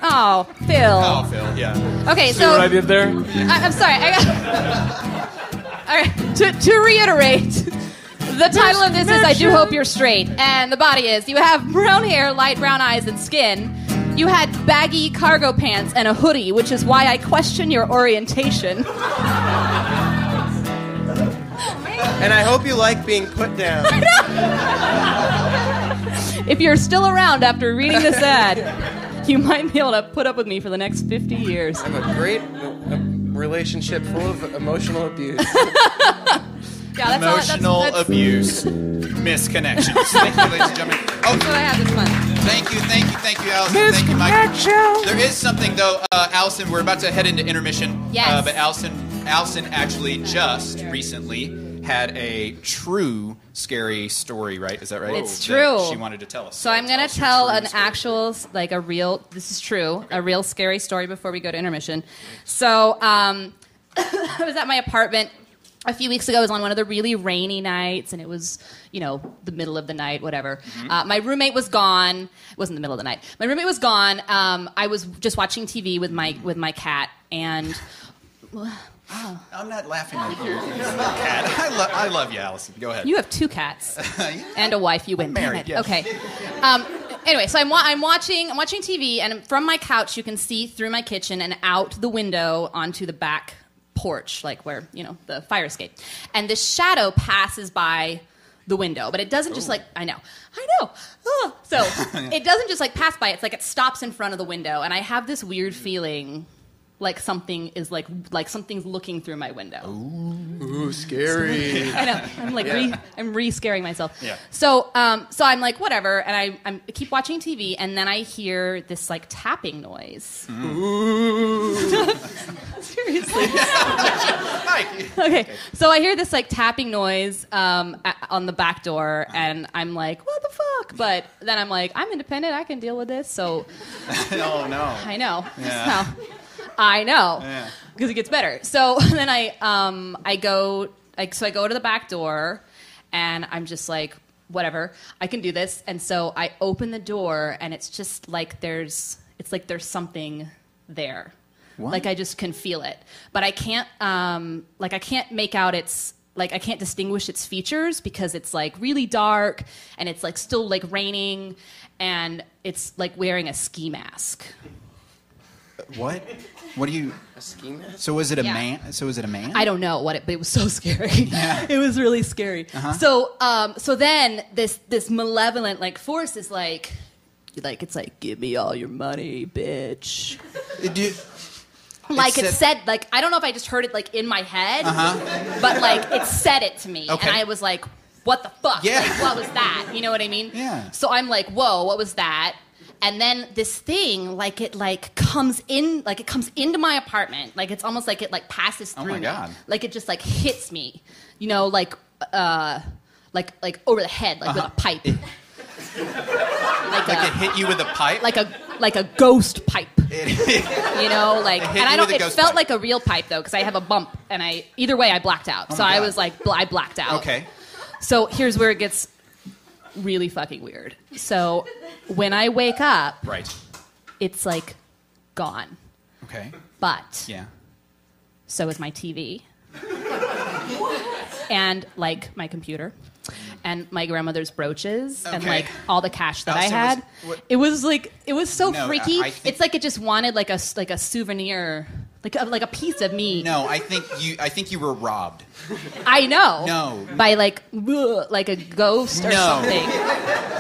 Oh, Phil. Oh, Phil, yeah. Okay, See so what I did there? I, am sorry. I got. All right. To, to reiterate, the title of this is "I Do Hope You're Straight," and the body is: you have brown hair, light brown eyes, and skin. You had baggy cargo pants and a hoodie, which is why I question your orientation. And I hope you like being put down. If you're still around after reading this ad, you might be able to put up with me for the next 50 years. I have a great uh, relationship full of emotional abuse. Yeah, that's all- that's- Emotional that's- abuse. Misconnections. Thank you, ladies and gentlemen. Oh, That's what I have this month. Thank you, thank you, thank you, Allison. Thank you, Mike. There is something though, uh, Allison. We're about to head into intermission. Yes. Uh, but Allison, Allison actually just recently had a true scary story. Right? Is that right? It's That true. She wanted to tell us. So I'm gonna tell an actual, like a real. This is true, a real scary story before we go to intermission. So um, I was at my apartment a few weeks ago. It was on one of the really rainy nights, and it was, you know, the middle of the night, whatever. Uh, my roommate was gone. It wasn't the middle of the night. My roommate was gone. Um, I was just watching TV with my with my cat, and. I'm not laughing at you. Cat. I, lo- I love you, Allison. Go ahead. You have two cats and a wife. You win. Damn married, yes. Okay. Um, anyway, so I'm, wa- I'm watching I'm watching TV, and from my couch you can see through my kitchen and out the window onto the back porch, like where you know the fire escape. And this shadow passes by the window, but it doesn't just like I know, I know. Oh. So it doesn't just like pass by. It's like it stops in front of the window, and I have this weird feeling. Like something is like like something's looking through my window. Ooh, scary. I know. I'm like re, I'm re-scaring myself. Yeah. So um so I'm like whatever, and I I'm, I keep watching TV, and then I hear this like tapping noise. Ooh. Seriously. okay. So I hear this like tapping noise um, a- on the back door, and I'm like, what the fuck? But then I'm like, I'm independent. I can deal with this. So oh no. I know. Yeah. how- I know Yeah. because it gets better. So then I um I go like so I go to the back door and I'm just like whatever I can do this and so I open the door and it's just like there's it's like there's something there What? like I just can feel it but I can't um like I can't make out its like I can't distinguish its features because it's like really dark and it's like still like raining and it's like wearing a ski mask. What? What do you? A ski mask? So was it a Yeah. man? So was it a man? I don't know what it, but it was so scary. it was really scary. Uh-huh. So, um, so then this this malevolent like force is like, like it's like, give me all your money, bitch. like It it said- said, like I don't know if I just heard it like in my head, Uh-huh. but like it said it to me, Okay. and I was like, what the fuck? Yeah. Like, what was that? You know what I mean? Yeah. So I'm like, whoa, what was that? And then this thing, like it, like comes in, like it comes into my apartment, like it's almost like it like passes through Oh my me, God. like it just like hits me, you know, like uh, like like over the head, like Uh-huh. with a pipe, like, Like a, it hit you with a pipe. like a like a ghost pipe, you know, like, It and I don't. It felt pipe. like a real pipe though, because I have a bump, and I either way I blacked out. Oh so my I was like, bl- I blacked out. Okay. So here's where it gets really fucking weird. So when I wake up, Right. it's like gone. Okay. But Yeah. so is my TV. and like my computer. And my grandmother's brooches and like all the cash that Allison, I had. was- it was like it was so No, freaky. I think- it's like it just wanted like a s- like a souvenir, like a, like a piece of me. No, I think you. I think you were robbed. I know. No. By like like a ghost or No. something.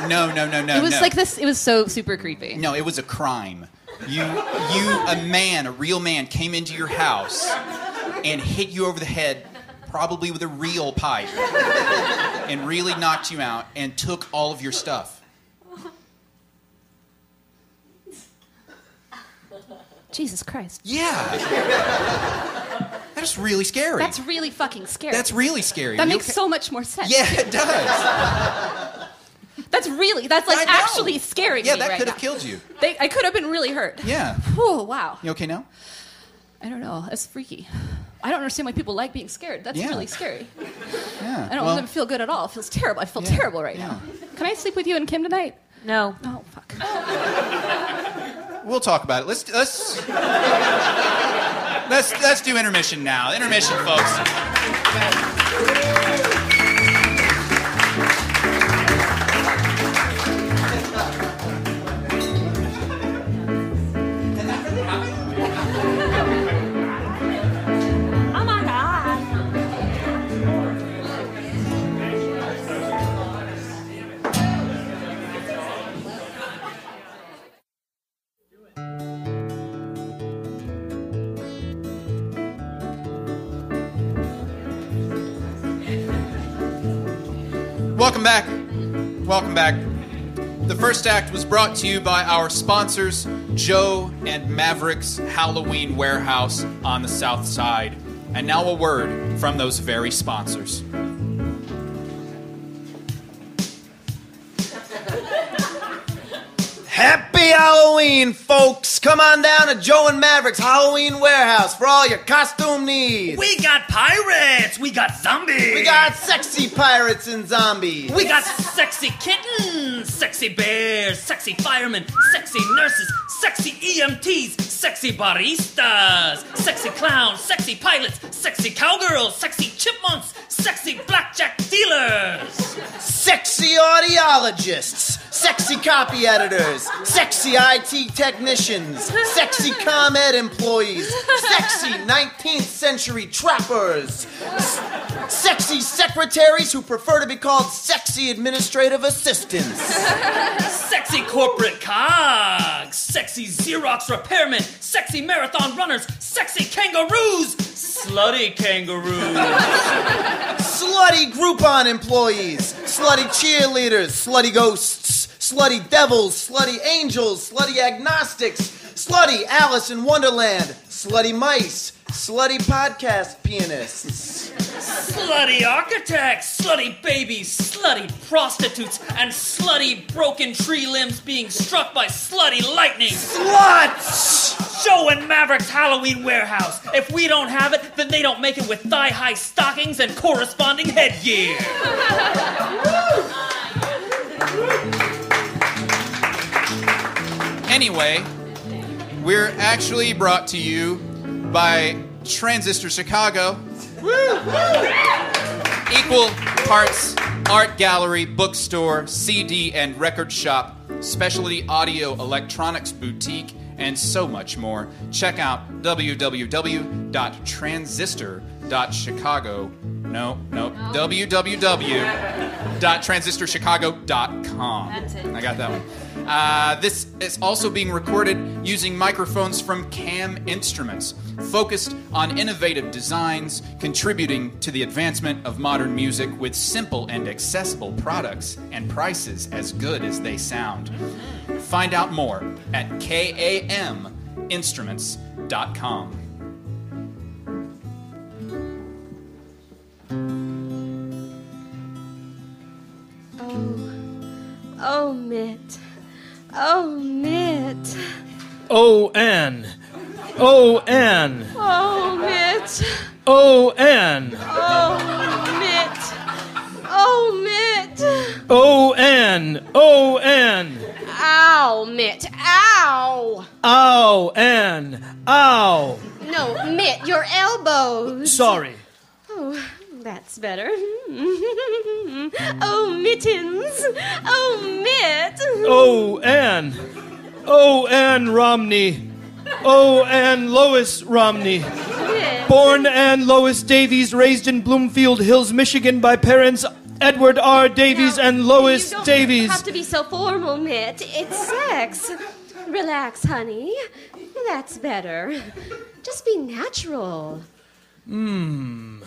No, no, no, no. it was no. like this. It was so super creepy. No, it was a crime. You, you, a man, a real man, came into your house and hit you over the head, probably with a real pipe, and really knocked you out and took all of your stuff. Jesus Christ. Yeah. that is really scary. That's really fucking scary. That's really scary. That You makes okay? so much more sense. Yeah, it does. That's really, that's like actually scary. Yeah, me that right could have killed you. They, I could have been really hurt. Yeah. Oh, wow. You okay now? I don't know. That's freaky. I don't understand why people like being scared. That's Yeah. really scary. Yeah. I don't well, even feel good at all. It feels terrible. I feel terrible right now. Can I sleep with you and Kim tonight? No. Oh, fuck. We'll talk about it. Let's let's let's let's do intermission now. Intermission, folks. Welcome back. Welcome back. The first act was brought to you by our sponsors, Joe and Mavericks Halloween Warehouse on the South Side. And now a word from those very sponsors. Happy Halloween, folks! Come on down to Joe and Maverick's Halloween Warehouse for all your costume needs. We got pirates. We got zombies. We got sexy pirates and zombies. We got sexy kittens, sexy bears, sexy firemen, sexy nurses, sexy EMTs, sexy baristas, sexy clowns, sexy pilots, sexy cowgirls, sexy chipmunks, sexy blackjack dealers. Sexy audiologists, sexy copy editors, sexy IT technicians, sexy ComEd employees, sexy 19th century trappers, s- sexy secretaries who prefer to be called sexy administrative assistants. Sexy corporate cogs, sexy Xerox repairmen, sexy marathon runners, sexy kangaroos, slutty kangaroos. slutty Groupon employees, slutty cheerleaders, slutty ghosts, slutty devils, slutty angels, slutty agnostics, slutty Alice in Wonderland, slutty mice, slutty podcast pianists. Slutty architects, slutty babies, slutty prostitutes, and slutty broken tree limbs being struck by slutty lightning. Sluts! Joe and Maverick's Halloween Warehouse. If we don't have it, then they don't make it with thigh high stockings and corresponding headgear. Anyway, we're actually brought to you by Transistor Chicago. Equal parts art gallery, bookstore, CD and record shop, specialty audio electronics boutique, and so much more. Check out www.transistor.chicago. No, no, www.transistorchicago.com. That's it. I got that one. Uh, this is also being recorded using microphones from Cam Instruments, focused on innovative designs, contributing to the advancement of modern music with simple and accessible products and prices as good as they sound. Find out more at kaminstruments.com. Oh, oh, Mitt. Oh, Mitt. O N. O N. Oh, Mitt. O N. Oh, Mitt. Oh, Mitt. O N. O N. Ow, Mitt. Ow. Ow N. Ow. No, Mitt, your elbows. Sorry. Oh, that's better. oh, mittens. Oh, Mitt. O N. O N Romney. O N Lois Romney. Born Ann Lois Davies, raised in Bloomfield Hills, Michigan, by parents Edward R. Davies and Lois you don't Davies. have to be so formal, Mitt. It's sex. Relax, honey. That's better. Just be natural. Hmm.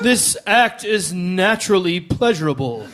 This act is naturally pleasurable.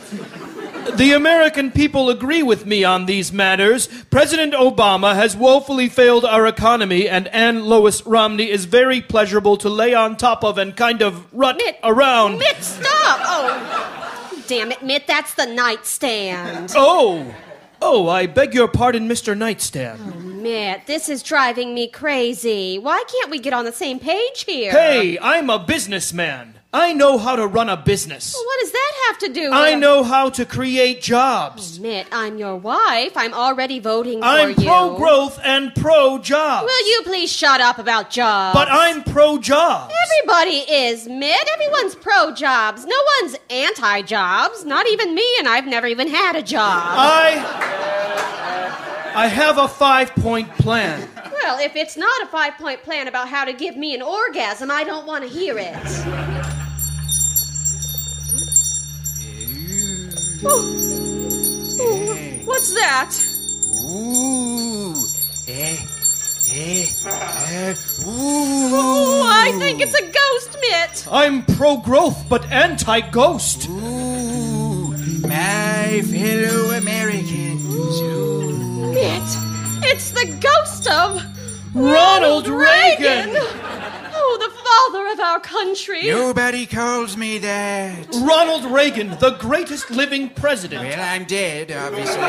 The American people agree with me on these matters. President Obama has woefully failed our economy, and Ann Lois Romney is very pleasurable to lay on top of and kind of rut around. Mitt, stop! Oh, damn it, Mitt, that's the nightstand. Oh! Oh, I beg your pardon, Mr. Nightstand. Oh, Mitt, this is driving me crazy. Why can't we get on the same page here? Hey, I'm a businessman. I know how to run a business. What does that have to do with I know how to create jobs. Oh, Mitt, I'm your wife. I'm already voting for you. I'm pro growth and pro jobs. Will you please shut up about jobs? But I'm pro jobs. Everybody is, Mitt. Everyone's pro jobs. No one's anti jobs. Not even me, and I've never even had a job. I. I have a five point plan. Well, if it's not a five point plan about how to give me an orgasm, I don't want to hear it. Oh. Oh, What's that? Ooh. Eh. Eh. Eh. Oh, I think it's a ghost, Mitt. I'm pro growth but anti ghost. My fellow Americans. Mitt, it's the ghost of Ronald Reagan. Oh, the father of our country. Nobody calls me that. Ronald Reagan, the greatest living president. Well, I'm dead, obviously.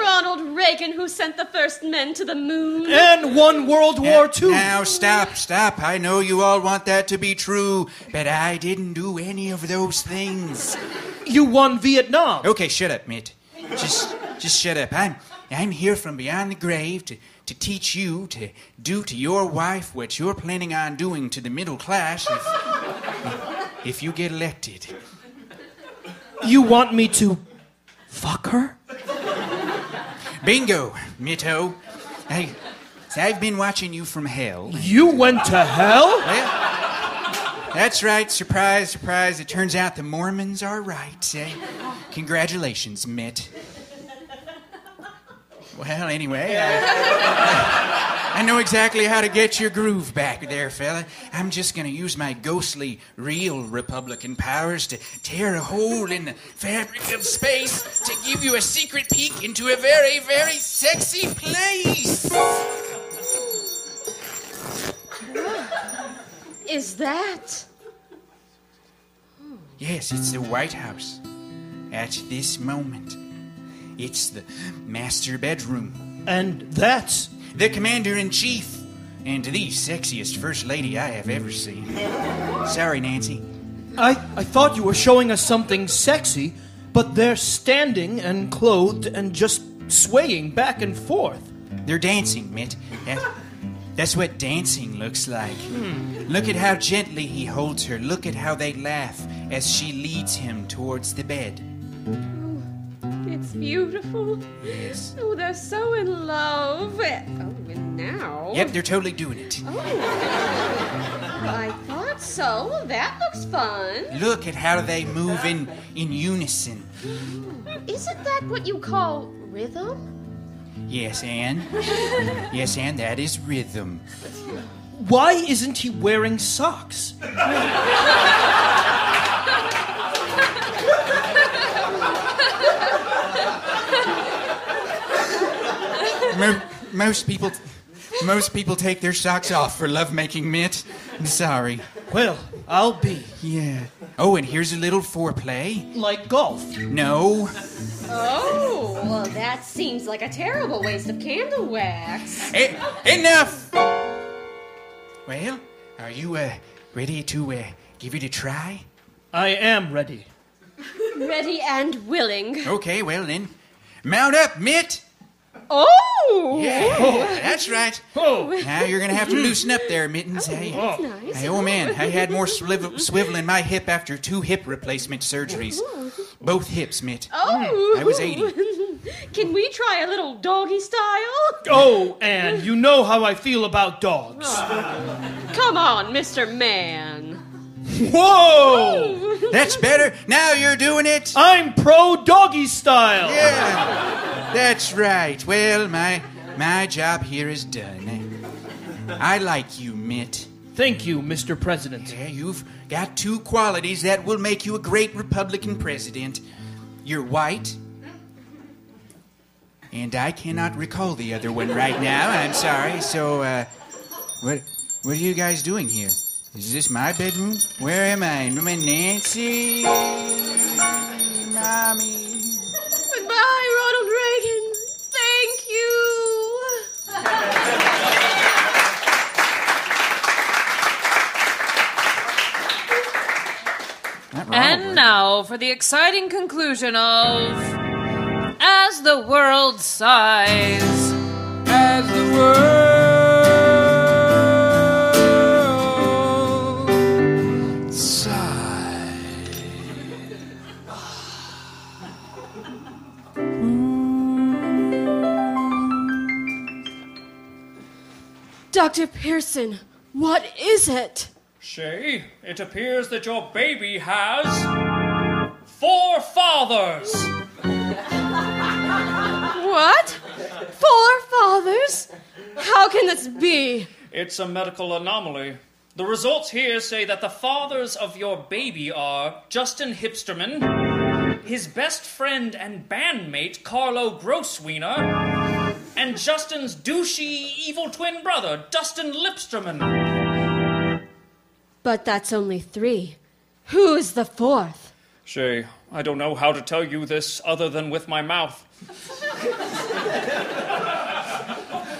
Ronald Reagan, who sent the first men to the moon. And won World War II. Now, stop, stop. I know you all want that to be true, but I didn't do any of those things. You won Vietnam. Okay, shut up, Mitt. Just, just shut up. I'm, I'm here from beyond the grave to, to teach you to do to your wife what you're planning on doing to the middle class if, if you get elected. You want me to fuck her? Bingo, Mitto. Hey, so I've been watching you from hell. You went to hell? Well, that's right. Surprise, surprise. It turns out the Mormons are right. Eh? Congratulations, Mitt. Well, anyway, I, I know exactly how to get your groove back there, fella. I'm just going to use my ghostly, real Republican powers to tear a hole in the fabric of space to give you a secret peek into a very, very sexy place. Is that? Yes, it's the White House. At this moment, it's the master bedroom. And that's the commander in chief and the sexiest first lady I have ever seen. Sorry, Nancy. I, I thought you were showing us something sexy, but they're standing and clothed and just swaying back and forth. They're dancing, Mitt. That- that's what dancing looks like. Hmm. Look at how gently he holds her. Look at how they laugh as she leads him towards the bed. It's hmm. beautiful. Yes. Oh, they're so in love. Oh, and now. Yep, they're totally doing it. Oh. I thought so. That looks fun. Look at how they move in, in unison. Isn't that what you call rhythm? Yes, Ann. Yes, Ann, that is rhythm. Why isn't he wearing socks? Mo- most people, most people take their socks off for lovemaking, Mitt. I'm sorry. Well, I'll be. Yeah. Oh, and here's a little foreplay. Like golf. No. Oh, well, that seems like a terrible waste of candle wax. E- enough. Well, are you uh, ready to uh, give it a try? I am ready. Ready and willing. Okay, well then, mount up, Mitt. Oh! Yeah, oh, that's right. Oh. Now you're gonna have to loosen up there, Mittens. Oh, hey, that's nice. hey, oh man, I had more swivel, swivel in my hip after two hip replacement surgeries. Both hips, Mitt. Oh! I was 80. Can we try a little doggy style? Oh, Ann, you know how I feel about dogs. Ah. Come on, Mr. Man. Whoa! That's better. Now you're doing it. I'm pro doggy style. Yeah, that's right. Well, my my job here is done. I like you, Mitt. Thank you, Mr. President. Yeah, you've got two qualities that will make you a great Republican president. You're white? And I cannot recall the other one right now. I'm sorry. So, uh, what, what are you guys doing here? Is this my bedroom? Where am I? Am I Nancy? Mommy. Goodbye, Ronald Reagan. Thank you. And now for the exciting conclusion of As the World Sighs. As the world sighs. Dr. Pearson, what is it? Shay, it appears that your baby has four fathers. What? Four fathers? How can this be? It's a medical anomaly. The results here say that the fathers of your baby are Justin Hipsterman, his best friend and bandmate Carlo Grosswiener, and Justin's douchey evil twin brother, Dustin Lipsterman. But that's only three. Who is the fourth? Shay, I don't know how to tell you this other than with my mouth.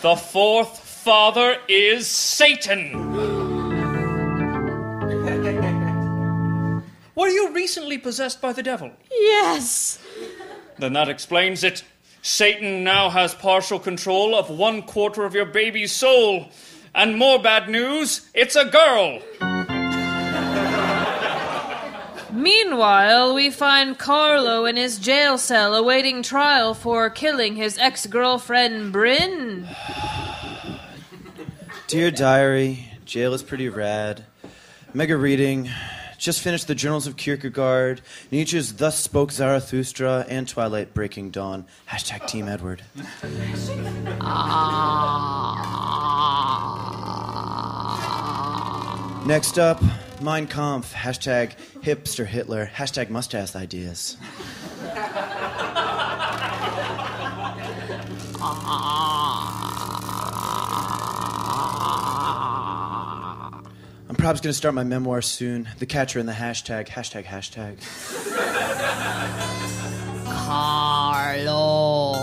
the fourth father is Satan. Were you recently possessed by the devil? Yes. Then that explains it. Satan now has partial control of one quarter of your baby's soul. And more bad news, it's a girl. Meanwhile, we find Carlo in his jail cell awaiting trial for killing his ex girlfriend Bryn. Dear Diary, jail is pretty rad. Mega reading. Just finished the Journals of Kierkegaard, Nietzsche's Thus Spoke Zarathustra, and Twilight Breaking Dawn. Hashtag Team Edward. Ah. Next up, Mein Kampf. Hashtag hipster Hitler. Hashtag mustache ideas. I'm probably going to start my memoir soon. The Catcher in the Hashtag. Hashtag hashtag. Carlo.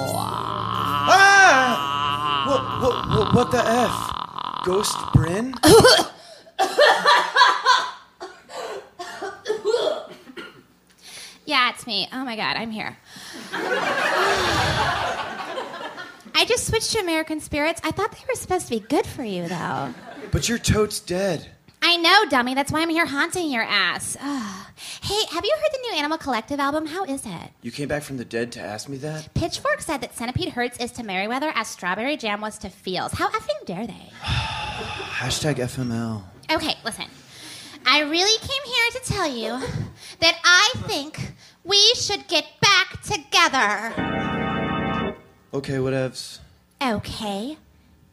Ah! What, what, what, what the F? Ghost Bryn? It's me. Oh my god, I'm here. I just switched to American Spirits. I thought they were supposed to be good for you, though. But your tote's dead. I know, dummy. That's why I'm here haunting your ass. Ugh. Hey, have you heard the new Animal Collective album? How is it? You came back from the dead to ask me that? Pitchfork said that Centipede Hz is to Merriweather as Strawberry Jam was to Feels. How effing dare they? Hashtag FML. Okay, listen. I really came here to tell you that I think we should get back together. Okay, whatevs. Okay,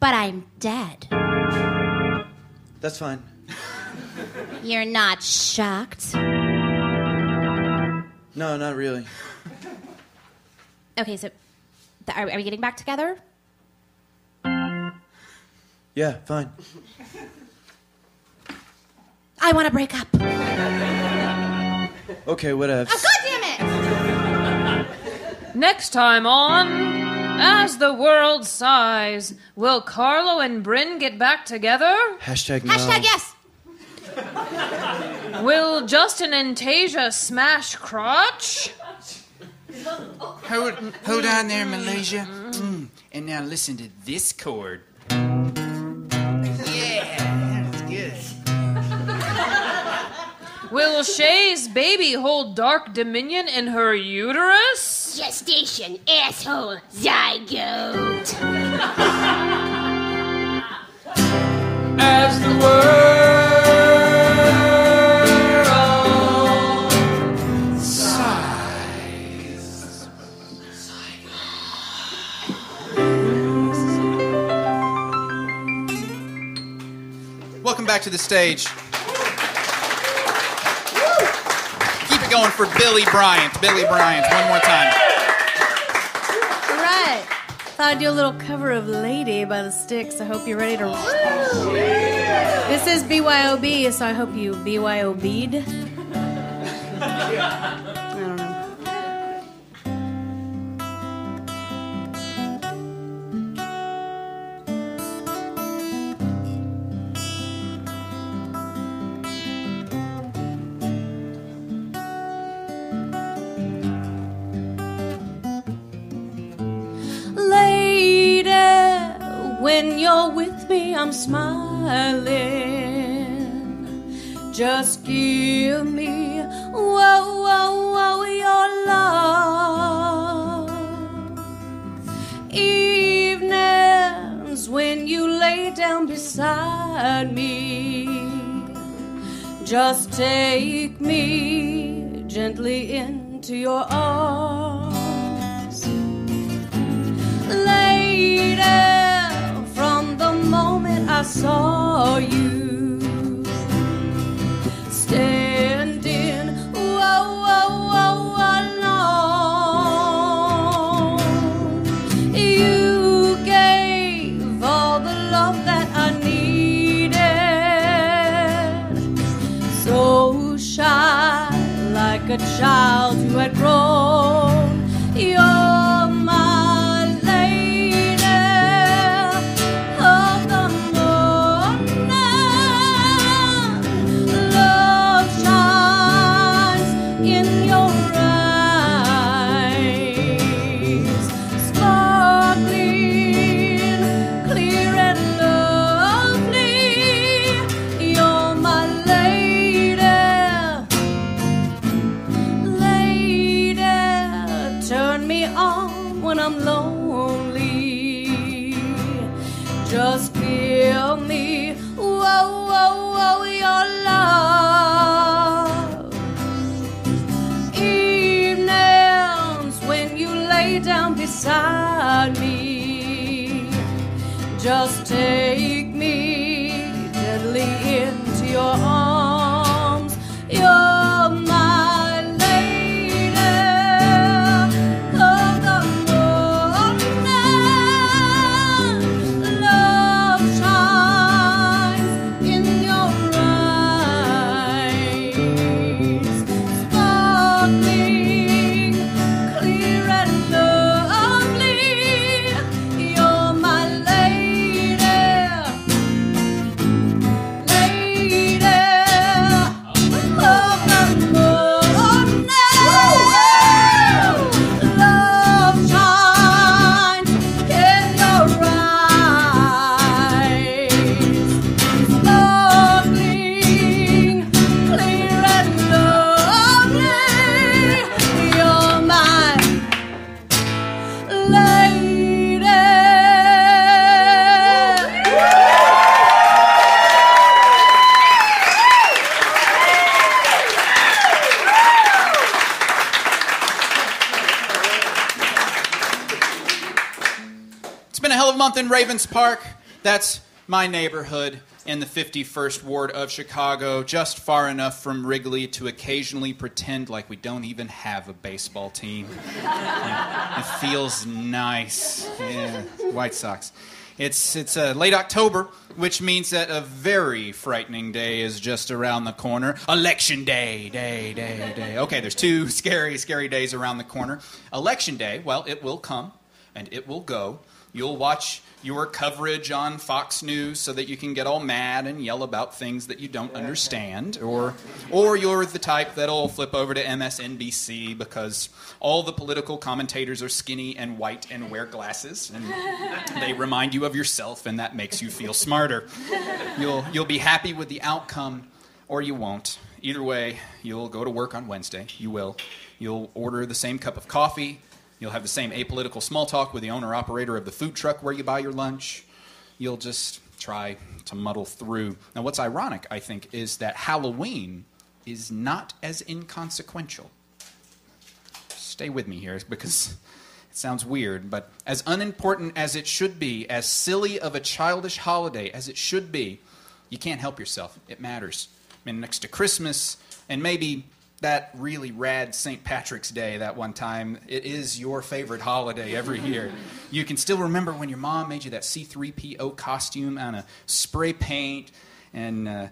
but I'm dead. That's fine. You're not shocked? No, not really. Okay, so are, are we getting back together? Yeah, fine. I want to break up. Okay, whatevs. Oh, it! Next time on As the World Sighs, will Carlo and Bryn get back together? Hashtag no. Hashtag yes. Will Justin and Tasia smash crotch? Hold, hold on there, Malaysia. Mm. And now listen to this chord. Will Shay's baby hold dark dominion in her uterus? Gestation, asshole, zygote. As the world sighs. Welcome back to the stage. Keep it going for Billie Bryant. Billie Bryant, one more time. All right. Thought I'd do a little cover of Lady by the Styx. I hope you're ready to. This is BYOB, so I hope you BYOB'd. With just take me gently into your arms. You're Raven's Park. That's my neighborhood in the 51st Ward of Chicago, just far enough from Wrigley to occasionally pretend like we don't even have a baseball team. Yeah, it feels nice. Yeah, White Sox. It's, it's uh, late October, which means that a very frightening day is just around the corner. Election day, day, day, day. Okay, there's two scary, scary days around the corner. Election day, well, it will come and it will go. You'll watch your coverage on Fox News so that you can get all mad and yell about things that you don't understand, or, or you're the type that'll flip over to MSNBC because all the political commentators are skinny and white and wear glasses, and they remind you of yourself, and that makes you feel smarter. You'll, you'll be happy with the outcome, or you won't. Either way, you'll go to work on Wednesday. You will. You'll order the same cup of coffee. You'll have the same apolitical small talk with the owner operator of the food truck where you buy your lunch. You'll just try to muddle through. Now, what's ironic, I think, is that Halloween is not as inconsequential. Stay with me here because it sounds weird, but as unimportant as it should be, as silly of a childish holiday as it should be, you can't help yourself. It matters. I mean, next to Christmas and maybe that really rad St. Patrick's Day that one time. It is your favorite holiday every year. You can still remember when your mom made you that C3PO costume on a spray paint and uh,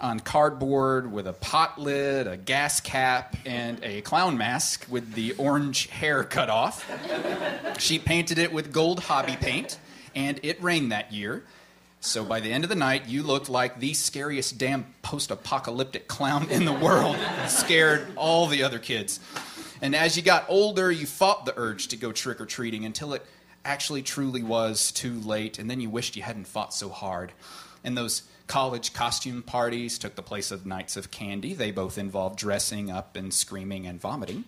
on cardboard with a pot lid, a gas cap, and a clown mask with the orange hair cut off. She painted it with gold hobby paint, and it rained that year. So by the end of the night, you looked like the scariest damn post apocalyptic clown in the world. Scared all the other kids. And as you got older, you fought the urge to go trick or treating until it actually truly was too late, and then you wished you hadn't fought so hard. And those college costume parties took the place of nights of candy. They both involved dressing up and screaming and vomiting.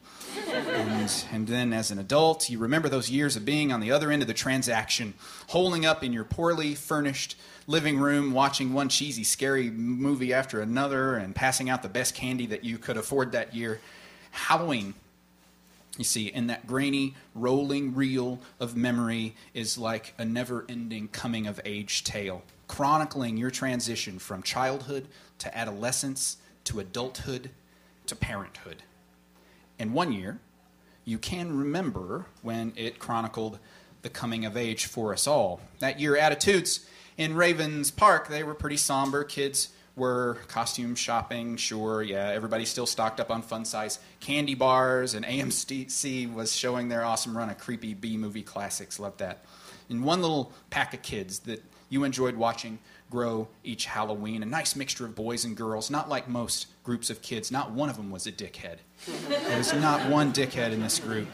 And, and then as an adult, you remember those years of being on the other end of the transaction, holing up in your poorly furnished living room, watching one cheesy, scary movie after another, and passing out the best candy that you could afford that year. Halloween you see, in that grainy, rolling reel of memory is like a never ending coming of age tale, chronicling your transition from childhood to adolescence to adulthood to parenthood. And one year, you can remember when it chronicled the coming of age for us all. That year, attitudes in Raven's Park, they were pretty somber. Kids were costume shopping, sure, yeah. Everybody still stocked up on fun size candy bars, and AMC was showing their awesome run of creepy B movie classics. Loved that. And one little pack of kids that you enjoyed watching grow each Halloween, a nice mixture of boys and girls, not like most groups of kids. Not one of them was a dickhead. There's not one dickhead in this group.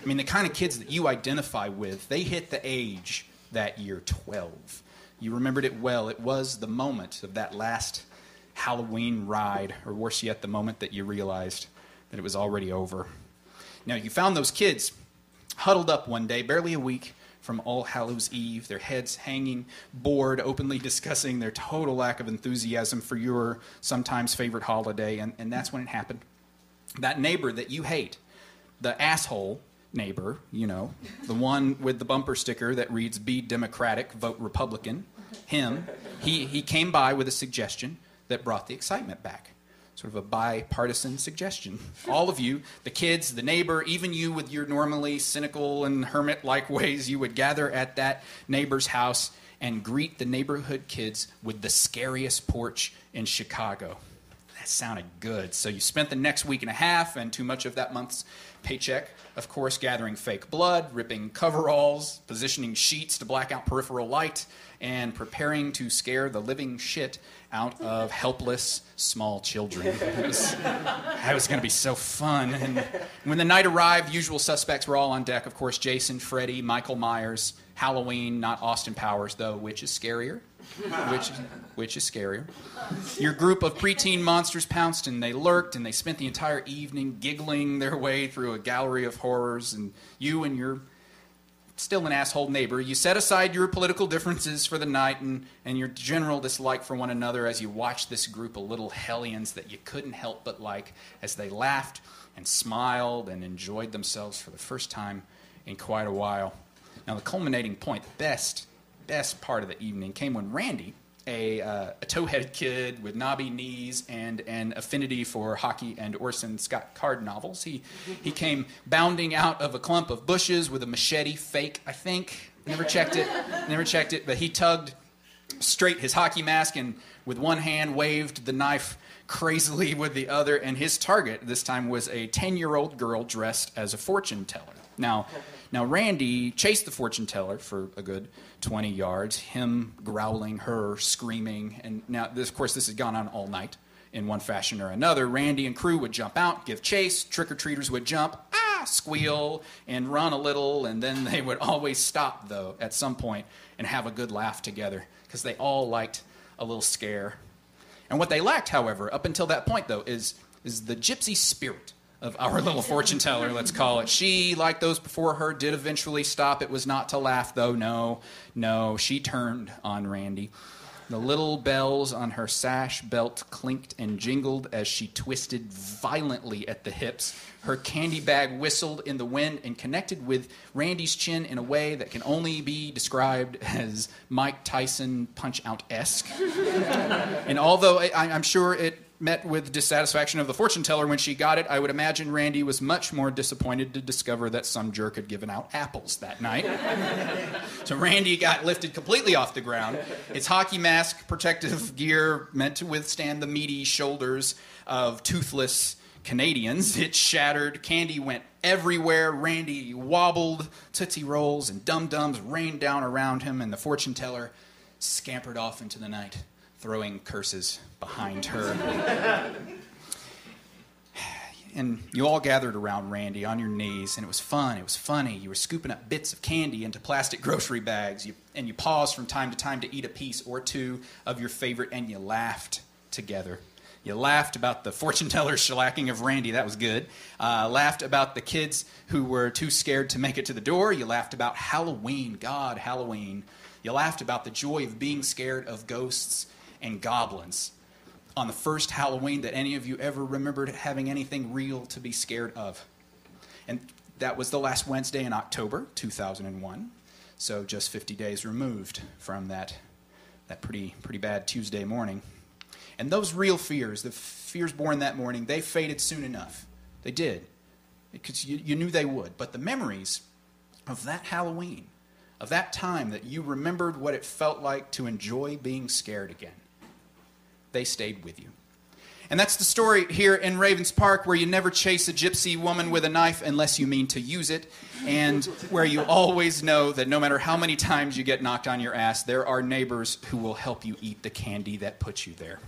I mean, the kind of kids that you identify with, they hit the age that year 12. You remembered it well. It was the moment of that last Halloween ride, or worse yet, the moment that you realized that it was already over. Now, you found those kids huddled up one day, barely a week from All Hallows Eve, their heads hanging, bored, openly discussing their total lack of enthusiasm for your sometimes favorite holiday, and, and that's when it happened. That neighbor that you hate, the asshole neighbor, you know, the one with the bumper sticker that reads Be Democratic, vote Republican, him, he, he came by with a suggestion that brought the excitement back. Sort of a bipartisan suggestion. All of you, the kids, the neighbor, even you with your normally cynical and hermit like ways, you would gather at that neighbor's house and greet the neighborhood kids with the scariest porch in Chicago. That sounded good. So you spent the next week and a half and too much of that month's paycheck, of course, gathering fake blood, ripping coveralls, positioning sheets to black out peripheral light, and preparing to scare the living shit out of helpless small children. It was, that was going to be so fun. And when the night arrived, usual suspects were all on deck. Of course, Jason, Freddy, Michael Myers, Halloween, not Austin Powers, though, which is scarier? Which, which is scarier? Your group of preteen monsters pounced and they lurked and they spent the entire evening giggling their way through a gallery of horrors. And you and your still an asshole neighbor, you set aside your political differences for the night and, and your general dislike for one another as you watched this group of little hellions that you couldn't help but like as they laughed and smiled and enjoyed themselves for the first time in quite a while. Now, the culminating point, the best, best part of the evening came when Randy, a, uh, a tow-headed kid with knobby knees and an affinity for hockey and Orson Scott Card novels. He, he came bounding out of a clump of bushes with a machete, fake, I think. Never checked it, never checked it, but he tugged straight his hockey mask and with one hand waved the knife crazily with the other, and his target this time was a 10-year-old girl dressed as a fortune teller. Now, now Randy chased the fortune teller for a good 20 yards, him growling, her screaming, and now this, of course this has gone on all night in one fashion or another. Randy and crew would jump out, give chase, trick or treaters would jump, ah, squeal, and run a little, and then they would always stop though at some point and have a good laugh together because they all liked a little scare. And what they lacked, however, up until that point though, is is the gypsy spirit of our little fortune teller, let's call it. She, like those before her, did eventually stop. It was not to laugh, though. No, no. She turned on Randy. The little bells on her sash belt clinked and jingled as she twisted violently at the hips. Her candy bag whistled in the wind and connected with Randy's chin in a way that can only be described as Mike Tyson punch out esque. and although I, I'm sure it met with dissatisfaction of the fortune teller when she got it, I would imagine Randy was much more disappointed to discover that some jerk had given out apples that night. so Randy got lifted completely off the ground. Its hockey mask, protective gear meant to withstand the meaty shoulders of toothless Canadians. It shattered. Candy went everywhere. Randy wobbled. Tootsie Rolls and Dum Dums rained down around him, and the fortune teller scampered off into the night, throwing curses behind her. and you all gathered around Randy on your knees, and it was fun. It was funny. You were scooping up bits of candy into plastic grocery bags, you, and you paused from time to time to eat a piece or two of your favorite, and you laughed together. You laughed about the fortune teller shellacking of Randy. That was good. Uh, laughed about the kids who were too scared to make it to the door. You laughed about Halloween. God, Halloween. You laughed about the joy of being scared of ghosts and goblins on the first Halloween that any of you ever remembered having anything real to be scared of. And that was the last Wednesday in October 2001. So just 50 days removed from that, that pretty, pretty bad Tuesday morning. And those real fears, the fears born that morning, they faded soon enough. They did, because you, you knew they would. But the memories of that Halloween, of that time that you remembered what it felt like to enjoy being scared again, they stayed with you. And that's the story here in Raven's Park, where you never chase a gypsy woman with a knife unless you mean to use it, and where you always know that no matter how many times you get knocked on your ass, there are neighbors who will help you eat the candy that put you there.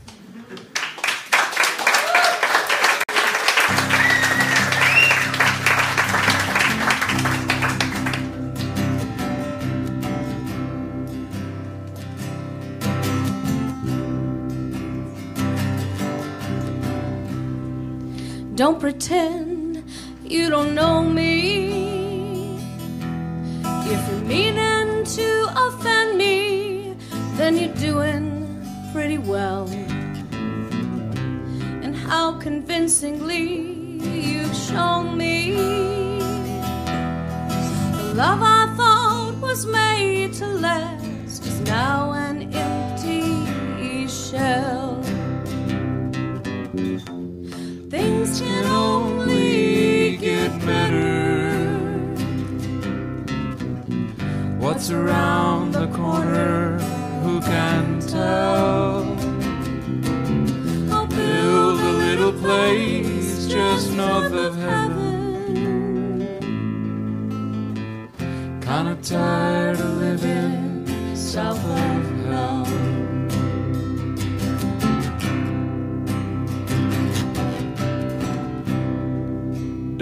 Don't pretend you don't know me. If you're meaning to offend me, then you're doing pretty well. And how convincingly you've shown me the love I thought was made to last is now an empty shell. Things can only get better. What's around the corner? Who can tell? I'll Build a little place just north of heaven. Kinda tired of living south of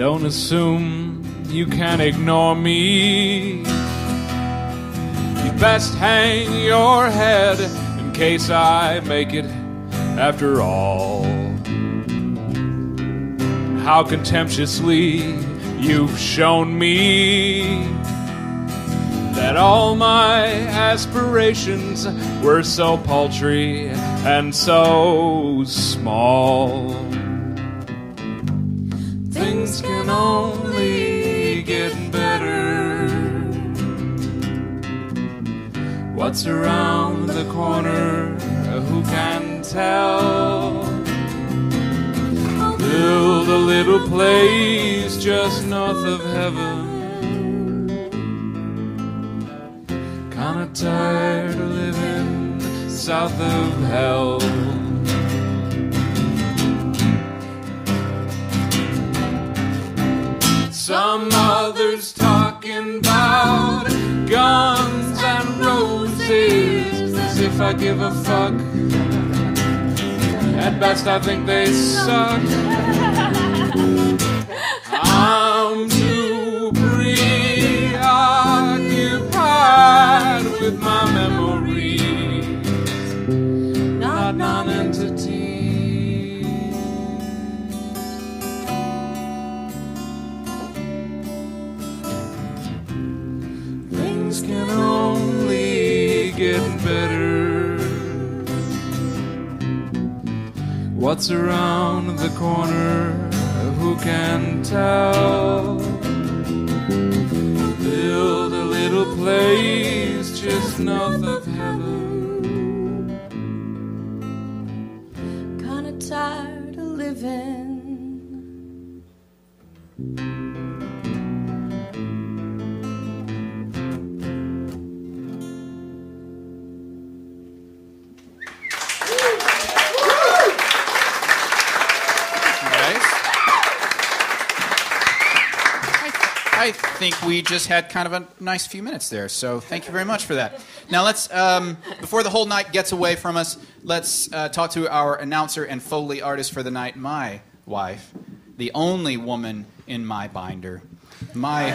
Don't assume you can ignore me. You best hang your head in case I make it after all. How contemptuously you've shown me that all my aspirations were so paltry and so small. Only get better. What's around the corner? Who can tell? Build a little place just north of heaven. Kinda tired of living south of hell. Some others talking about guns and roses as if I give a fuck. At best, I think they suck. I'm too preoccupied with my memories, What's around the corner? Who can tell? Build a little place just north of heaven. Kinda tired I think we just had kind of a nice few minutes there. So thank you very much for that. Now let's, um, before the whole night gets away from us, let's uh, talk to our announcer and foley artist for the night, my wife, the only woman in my binder, my,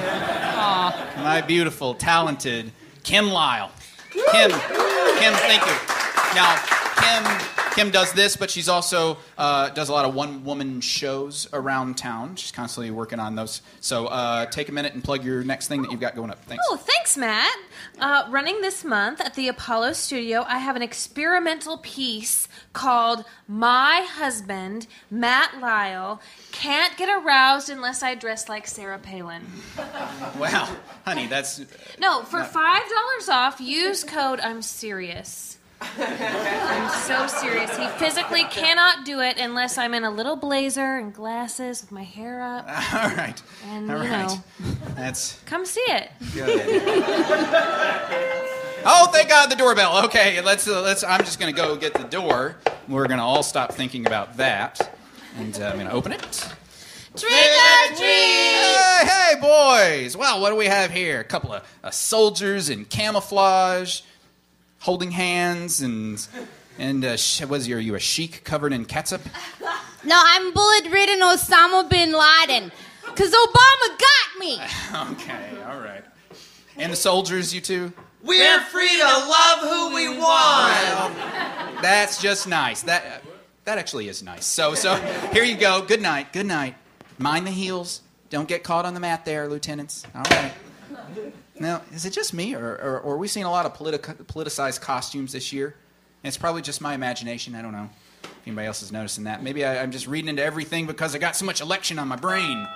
my beautiful, talented Kim Lyle. Kim, Kim, thank you. Now, Kim, Kim does this, but she's also uh, does a lot of one-woman shows around town. She's constantly working on those. So uh, take a minute and plug your next thing that you've got going up. Thanks. Oh, thanks, Matt. Uh, running this month at the Apollo Studio, I have an experimental piece called My Husband, Matt Lyle, Can't Get Aroused Unless I Dress Like Sarah Palin. Wow, honey, that's No, for Not- $5 off, use code I'm serious. I'm so serious. He physically cannot do it unless I'm in a little blazer and glasses with my hair up. all right. And, all you right. know. That's Come see it. Oh, thank God, the doorbell. Okay, let's uh, let's. I'm just gonna go get the door. We're gonna all stop thinking about that, and uh, I'm gonna open it. Trick or treat! Hey, hey, boys! Well, what do we have here? A couple of uh, soldiers in camouflage, holding hands, and and uh, was you, are you a sheik covered in ketchup? No, I'm bullet ridden Osama bin Laden. Because Obama got me. okay, all right. And the soldiers, you two? We're free to love who we want. That's just nice. That uh, that actually is nice. So so here you go. Good night. Good night. Mind the heels. Don't get caught on the mat there, lieutenants. All right. Now, is it just me, or, or, or are we seeing a lot of politi- politicized costumes this year? And it's probably just my imagination. I don't know if anybody else is noticing that. Maybe I, I'm just reading into everything because I got so much election on my brain.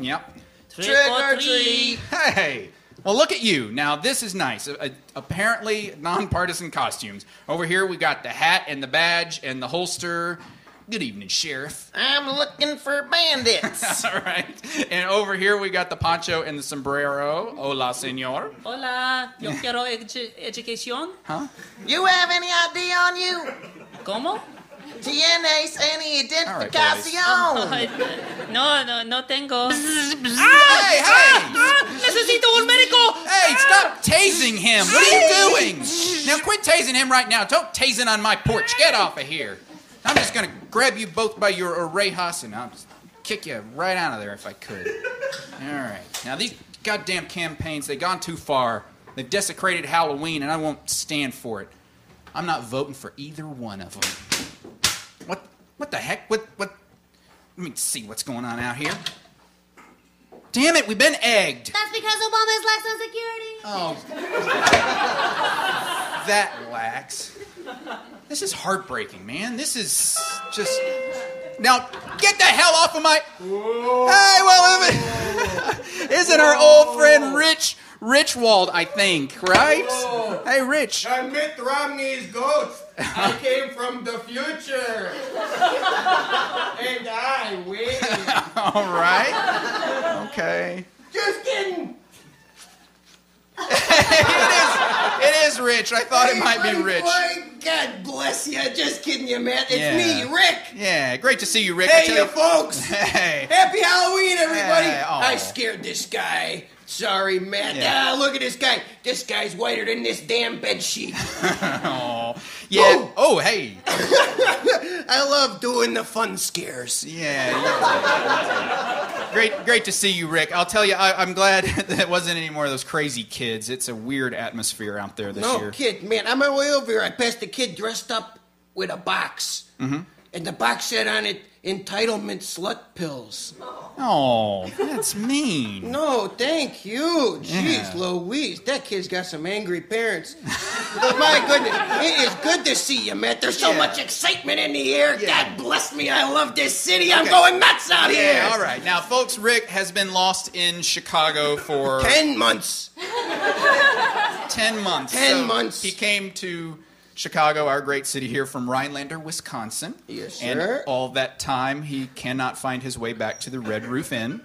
Yep. Trick or treat. Hey. Well, look at you. Now, this is nice. Uh, apparently, nonpartisan costumes. Over here, we got the hat and the badge and the holster. Good evening, Sheriff. I'm looking for bandits. All right. And over here, we got the poncho and the sombrero. Hola, senor. Hola, yo quiero edu- educación. Huh? You have any ID on you? ¿Cómo? ¿Tienes any right, identificación? No, no, no tengo. Ah! Hey, hey! Ah, ah, necesito un médico. Hey, stop tasing him. What are you doing? Now, quit tasing him right now. Don't tase it on my porch. Get off of here. I'm just to grab you both by your orejas and I'll just kick you right out of there if I could. All right. Now, these goddamn campaigns, they've gone too far. They've desecrated Halloween, and I won't stand for it. I'm not voting for either one of them. What, what the heck? What, what? Let me see what's going on out here. Damn it, we've been egged. That's because Obama is lactose security. Oh. that lax. This is heartbreaking, man. This is just. Now, get the hell off of my. Hey, well, isn't our old friend Rich Richwald, I think, right? Hey, Rich. I'm Mitt Romney's ghost. I came from the future. and I win. All right. Okay. Just kidding. It is Rich. I thought it might be Rich. boy, God bless you. Just kidding you, man. It's Yeah. me, Rick. Yeah, great to see you, Rick. Hey, you folks. Hey. Happy Halloween, everybody. Hey, aw. I scared this guy. Sorry, Matt. Yeah. Ah, look at this guy. This guy's whiter than this damn bed sheet. Aw. Yeah. Oh, hey. I love doing the fun scares. Yeah. Great, great to see you, Rick. I'll tell you, I, I'm glad that it wasn't any more of those crazy kids. It's a weird atmosphere out there this no year. kid, man. On my way over here, I passed a kid dressed up with a box, Mm-hmm. and the box said on it, "Entitlement slut pills." Oh, that's mean. No, thank you. Jeez, Yeah. Louise, that kid's got some angry parents. but my goodness, it is good to see you, Matt. There's so Yeah. much excitement in the air. God bless me. I love this city. I'm Okay. going nuts out yeah, here. all right. Now, folks, Rick has been lost in Chicago for Ten months. 10 months. 10 So months. He came to Chicago, our great city here, from Rhinelander, Wisconsin. Yes, sir. And all that time, he cannot find his way back to the Red Roof Inn.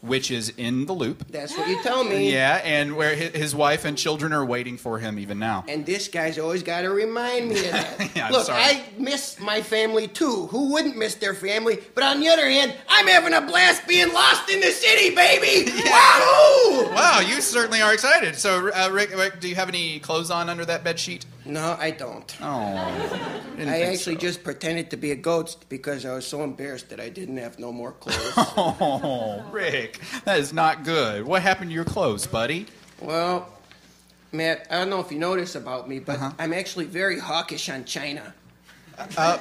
which is in the loop. That's what you tell me. Yeah, and where hi- his wife and children are waiting for him even now. And this guy's always got to remind me of that. Yeah, I'm Look, sorry. I miss my family too. Who wouldn't miss their family? But on the other hand, I'm having a blast being lost in the city, baby! Wahoo! Wow, you certainly are excited. So, uh, Rick, Rick, do you have any clothes on under that bed sheet? No, I don't. Oh, I actually so. just pretended to be a ghost because I was so embarrassed that I didn't have no more clothes. Oh, Rick, that is not good. What happened to your clothes, buddy? well, Matt, I don't know if you know this about me, Uh-huh. but I'm actually very hawkish on China. Uh,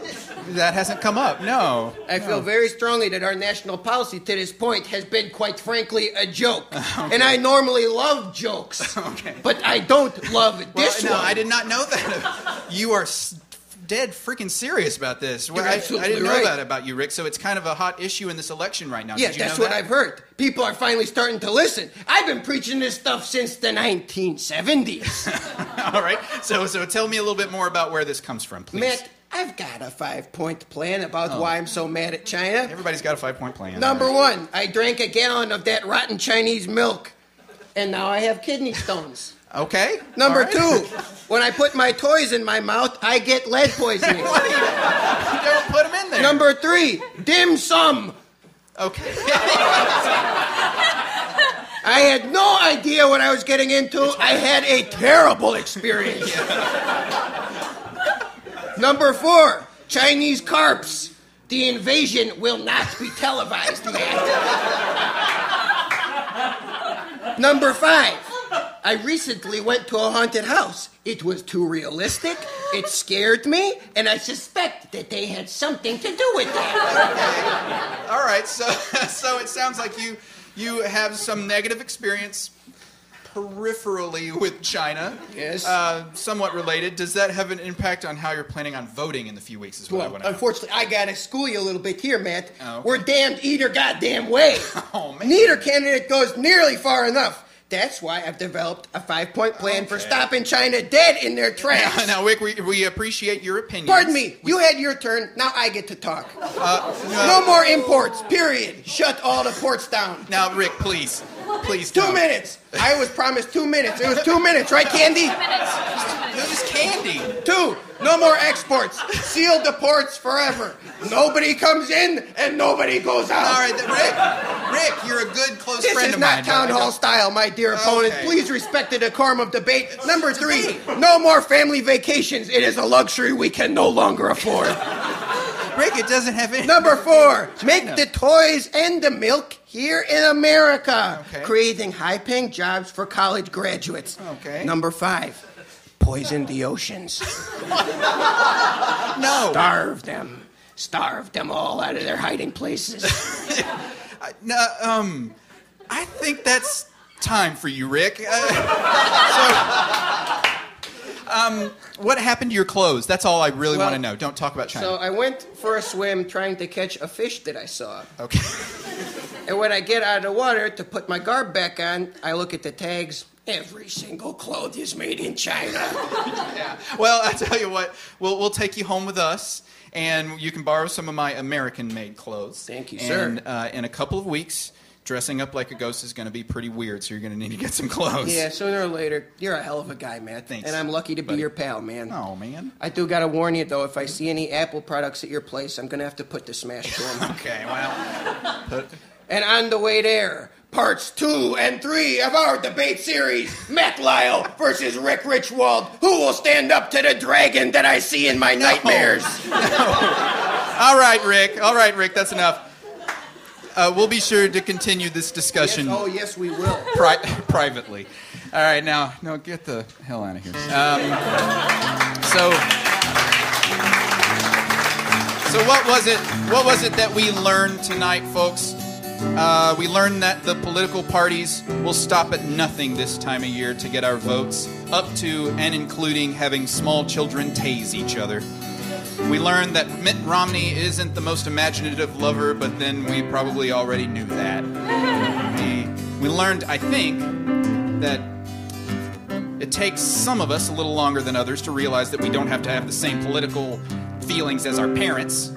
that hasn't come up. No. I feel very strongly that our national policy to this point has been, quite frankly, a joke. And I normally love jokes. But I don't love Well, this no, one. I did not know that. You are s- dead freaking serious about this. Well, I, I didn't know right. that about you, Rick. So it's kind of a hot issue in this election right now. Yeah, that's know what that? I've heard. People are finally starting to listen. I've been preaching this stuff since the 1970s. All right. So, so tell me a little bit more about where this comes from, please. Matt, I've got a five point plan about Oh. why I'm so mad at China. Everybody's got a five point plan. Number one, I drank a gallon of that rotten Chinese milk, and now I have kidney stones. Okay. Number right. two, when I put my toys in my mouth, I get lead poisoning. Don't put them in there. Number three, dim sum. Okay. I had no idea what I was getting into. I had a terrible experience. Number four, Chinese carps. The invasion will not be televised, man. Number five, I recently went to a haunted house. It was too realistic, it scared me, and I suspect that they had something to do with that. All right. So, so it sounds like you you have some negative experience peripherally with China. Yes. Uh, somewhat related. Does that have an impact on how you're planning on voting in the few weeks? Is what I Well, want to know. unfortunately, I gotta school you a little bit here, Matt. Oh, okay. We're damned either goddamn way. Oh, man. Neither candidate goes nearly far enough. That's why I've developed a five-point plan for stopping China dead in their tracks. now, Rick, we, we appreciate your opinion. Pardon me. You had your turn. Now I get to talk. Uh, No more imports. Period. Shut all the ports down. Now, Rick, please, please. Two don't. minutes. I was promised two minutes. It was two minutes, right, Candy? It was candy. Two. No more exports. Seal the ports forever. Nobody comes in and nobody goes out. All right, Rick. Rick, you're a good close This friend is of not mine. town Don't- hall style, my dear opponent. Okay. Please respect the decorum of debate. Number three, no more family vacations. It is a luxury we can no longer afford. Rick, it doesn't have any. Number four, make the toys and the milk here in America, Okay. creating high-paying jobs for college graduates. Okay. Number five, poison the oceans. No. Starve them. Starve them all out of their hiding places. No, um, I think that's time for you, Rick. Uh, so, um, what happened to your clothes? That's all I really Well, want to know. Don't talk about China. So I went for a swim trying to catch a fish that I saw. okay. And when I get out of the water to put my garb back on, I look at the tags. Every single cloth is made in China. yeah. Well, I tell you what, we'll we'll take you home with us, and you can borrow some of my American-made clothes. Thank you, sir. And uh, in a couple of weeks, dressing up like a ghost is going to be pretty weird. So you're going to need to get some clothes. Yeah, sooner or later, you're a hell of a guy, Matt. Thanks, And I'm lucky to be your pal, man. Oh man. I do gotta warn you though, if I see any Apple products at your place, I'm gonna have to put the smash to them. Okay. Well. Put, and on the way there, parts two and three of our debate series: Matt Lyle versus Rick Richwald. Who will stand up to the dragon that I see in my nightmares? All right, Rick. All right, Rick. That's enough. Uh, we'll be sure to continue this discussion Yes, oh yes, we will. pri- privately. All right, now, no, get the hell out of here. Um, so, so what was it? What was it that we learned tonight, folks? Uh, we learned that the political parties will stop at nothing this time of year to get our votes, up to and including having small children tase each other. We learned that Mitt Romney isn't the most imaginative lover, but then we probably already knew that. we, we learned, I think, that it takes some of us a little longer than others to realize that we don't have to have the same political feelings as our parents.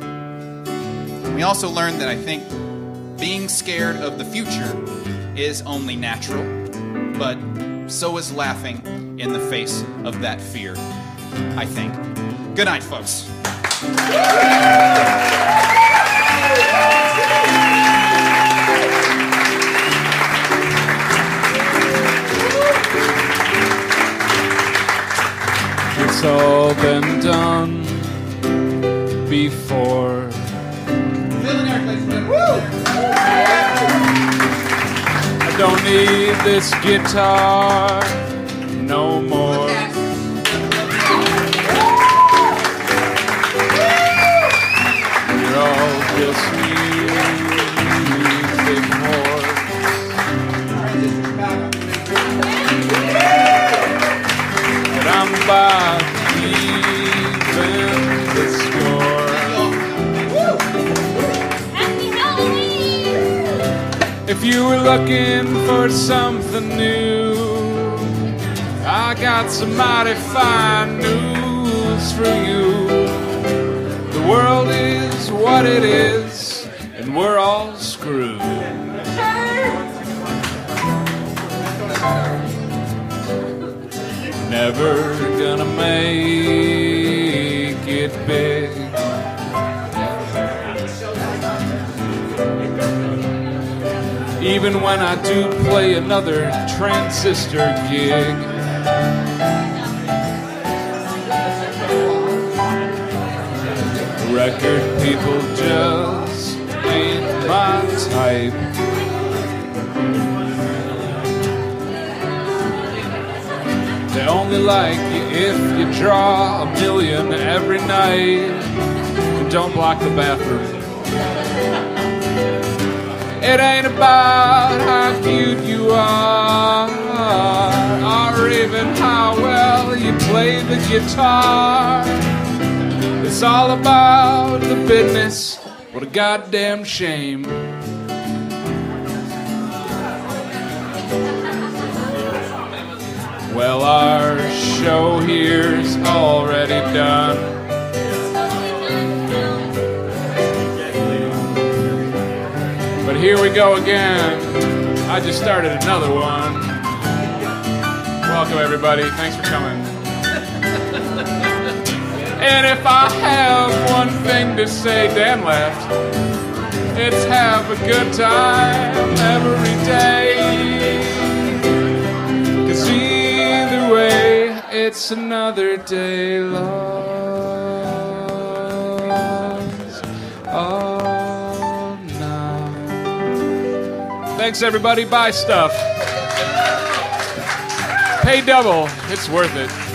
We also learned that I think being scared of the future is only natural, but so is laughing in the face of that fear, I think. Good night, folks. It's all been done before. I don't need this guitar no more. If you were looking for something new, I got some mighty fine news for you. The world is what it is, we're all screwed. Never gonna make it big. Even when I do play another transistor gig. Record people just ain't my type. They only like you if you draw a million every night. And don't block the bathroom. It ain't about how cute you are, or even how well you play the guitar. It's all about the business. Goddamn shame. Well, our show here's already done. But here we go again. I just started another one. Welcome, everybody. Thanks for coming. And if I have one thing to say, Dan left, it's have a good time every day. Cause either way, it's another day lost. Oh, no. Thanks, everybody. Buy stuff. Pay double. It's worth it.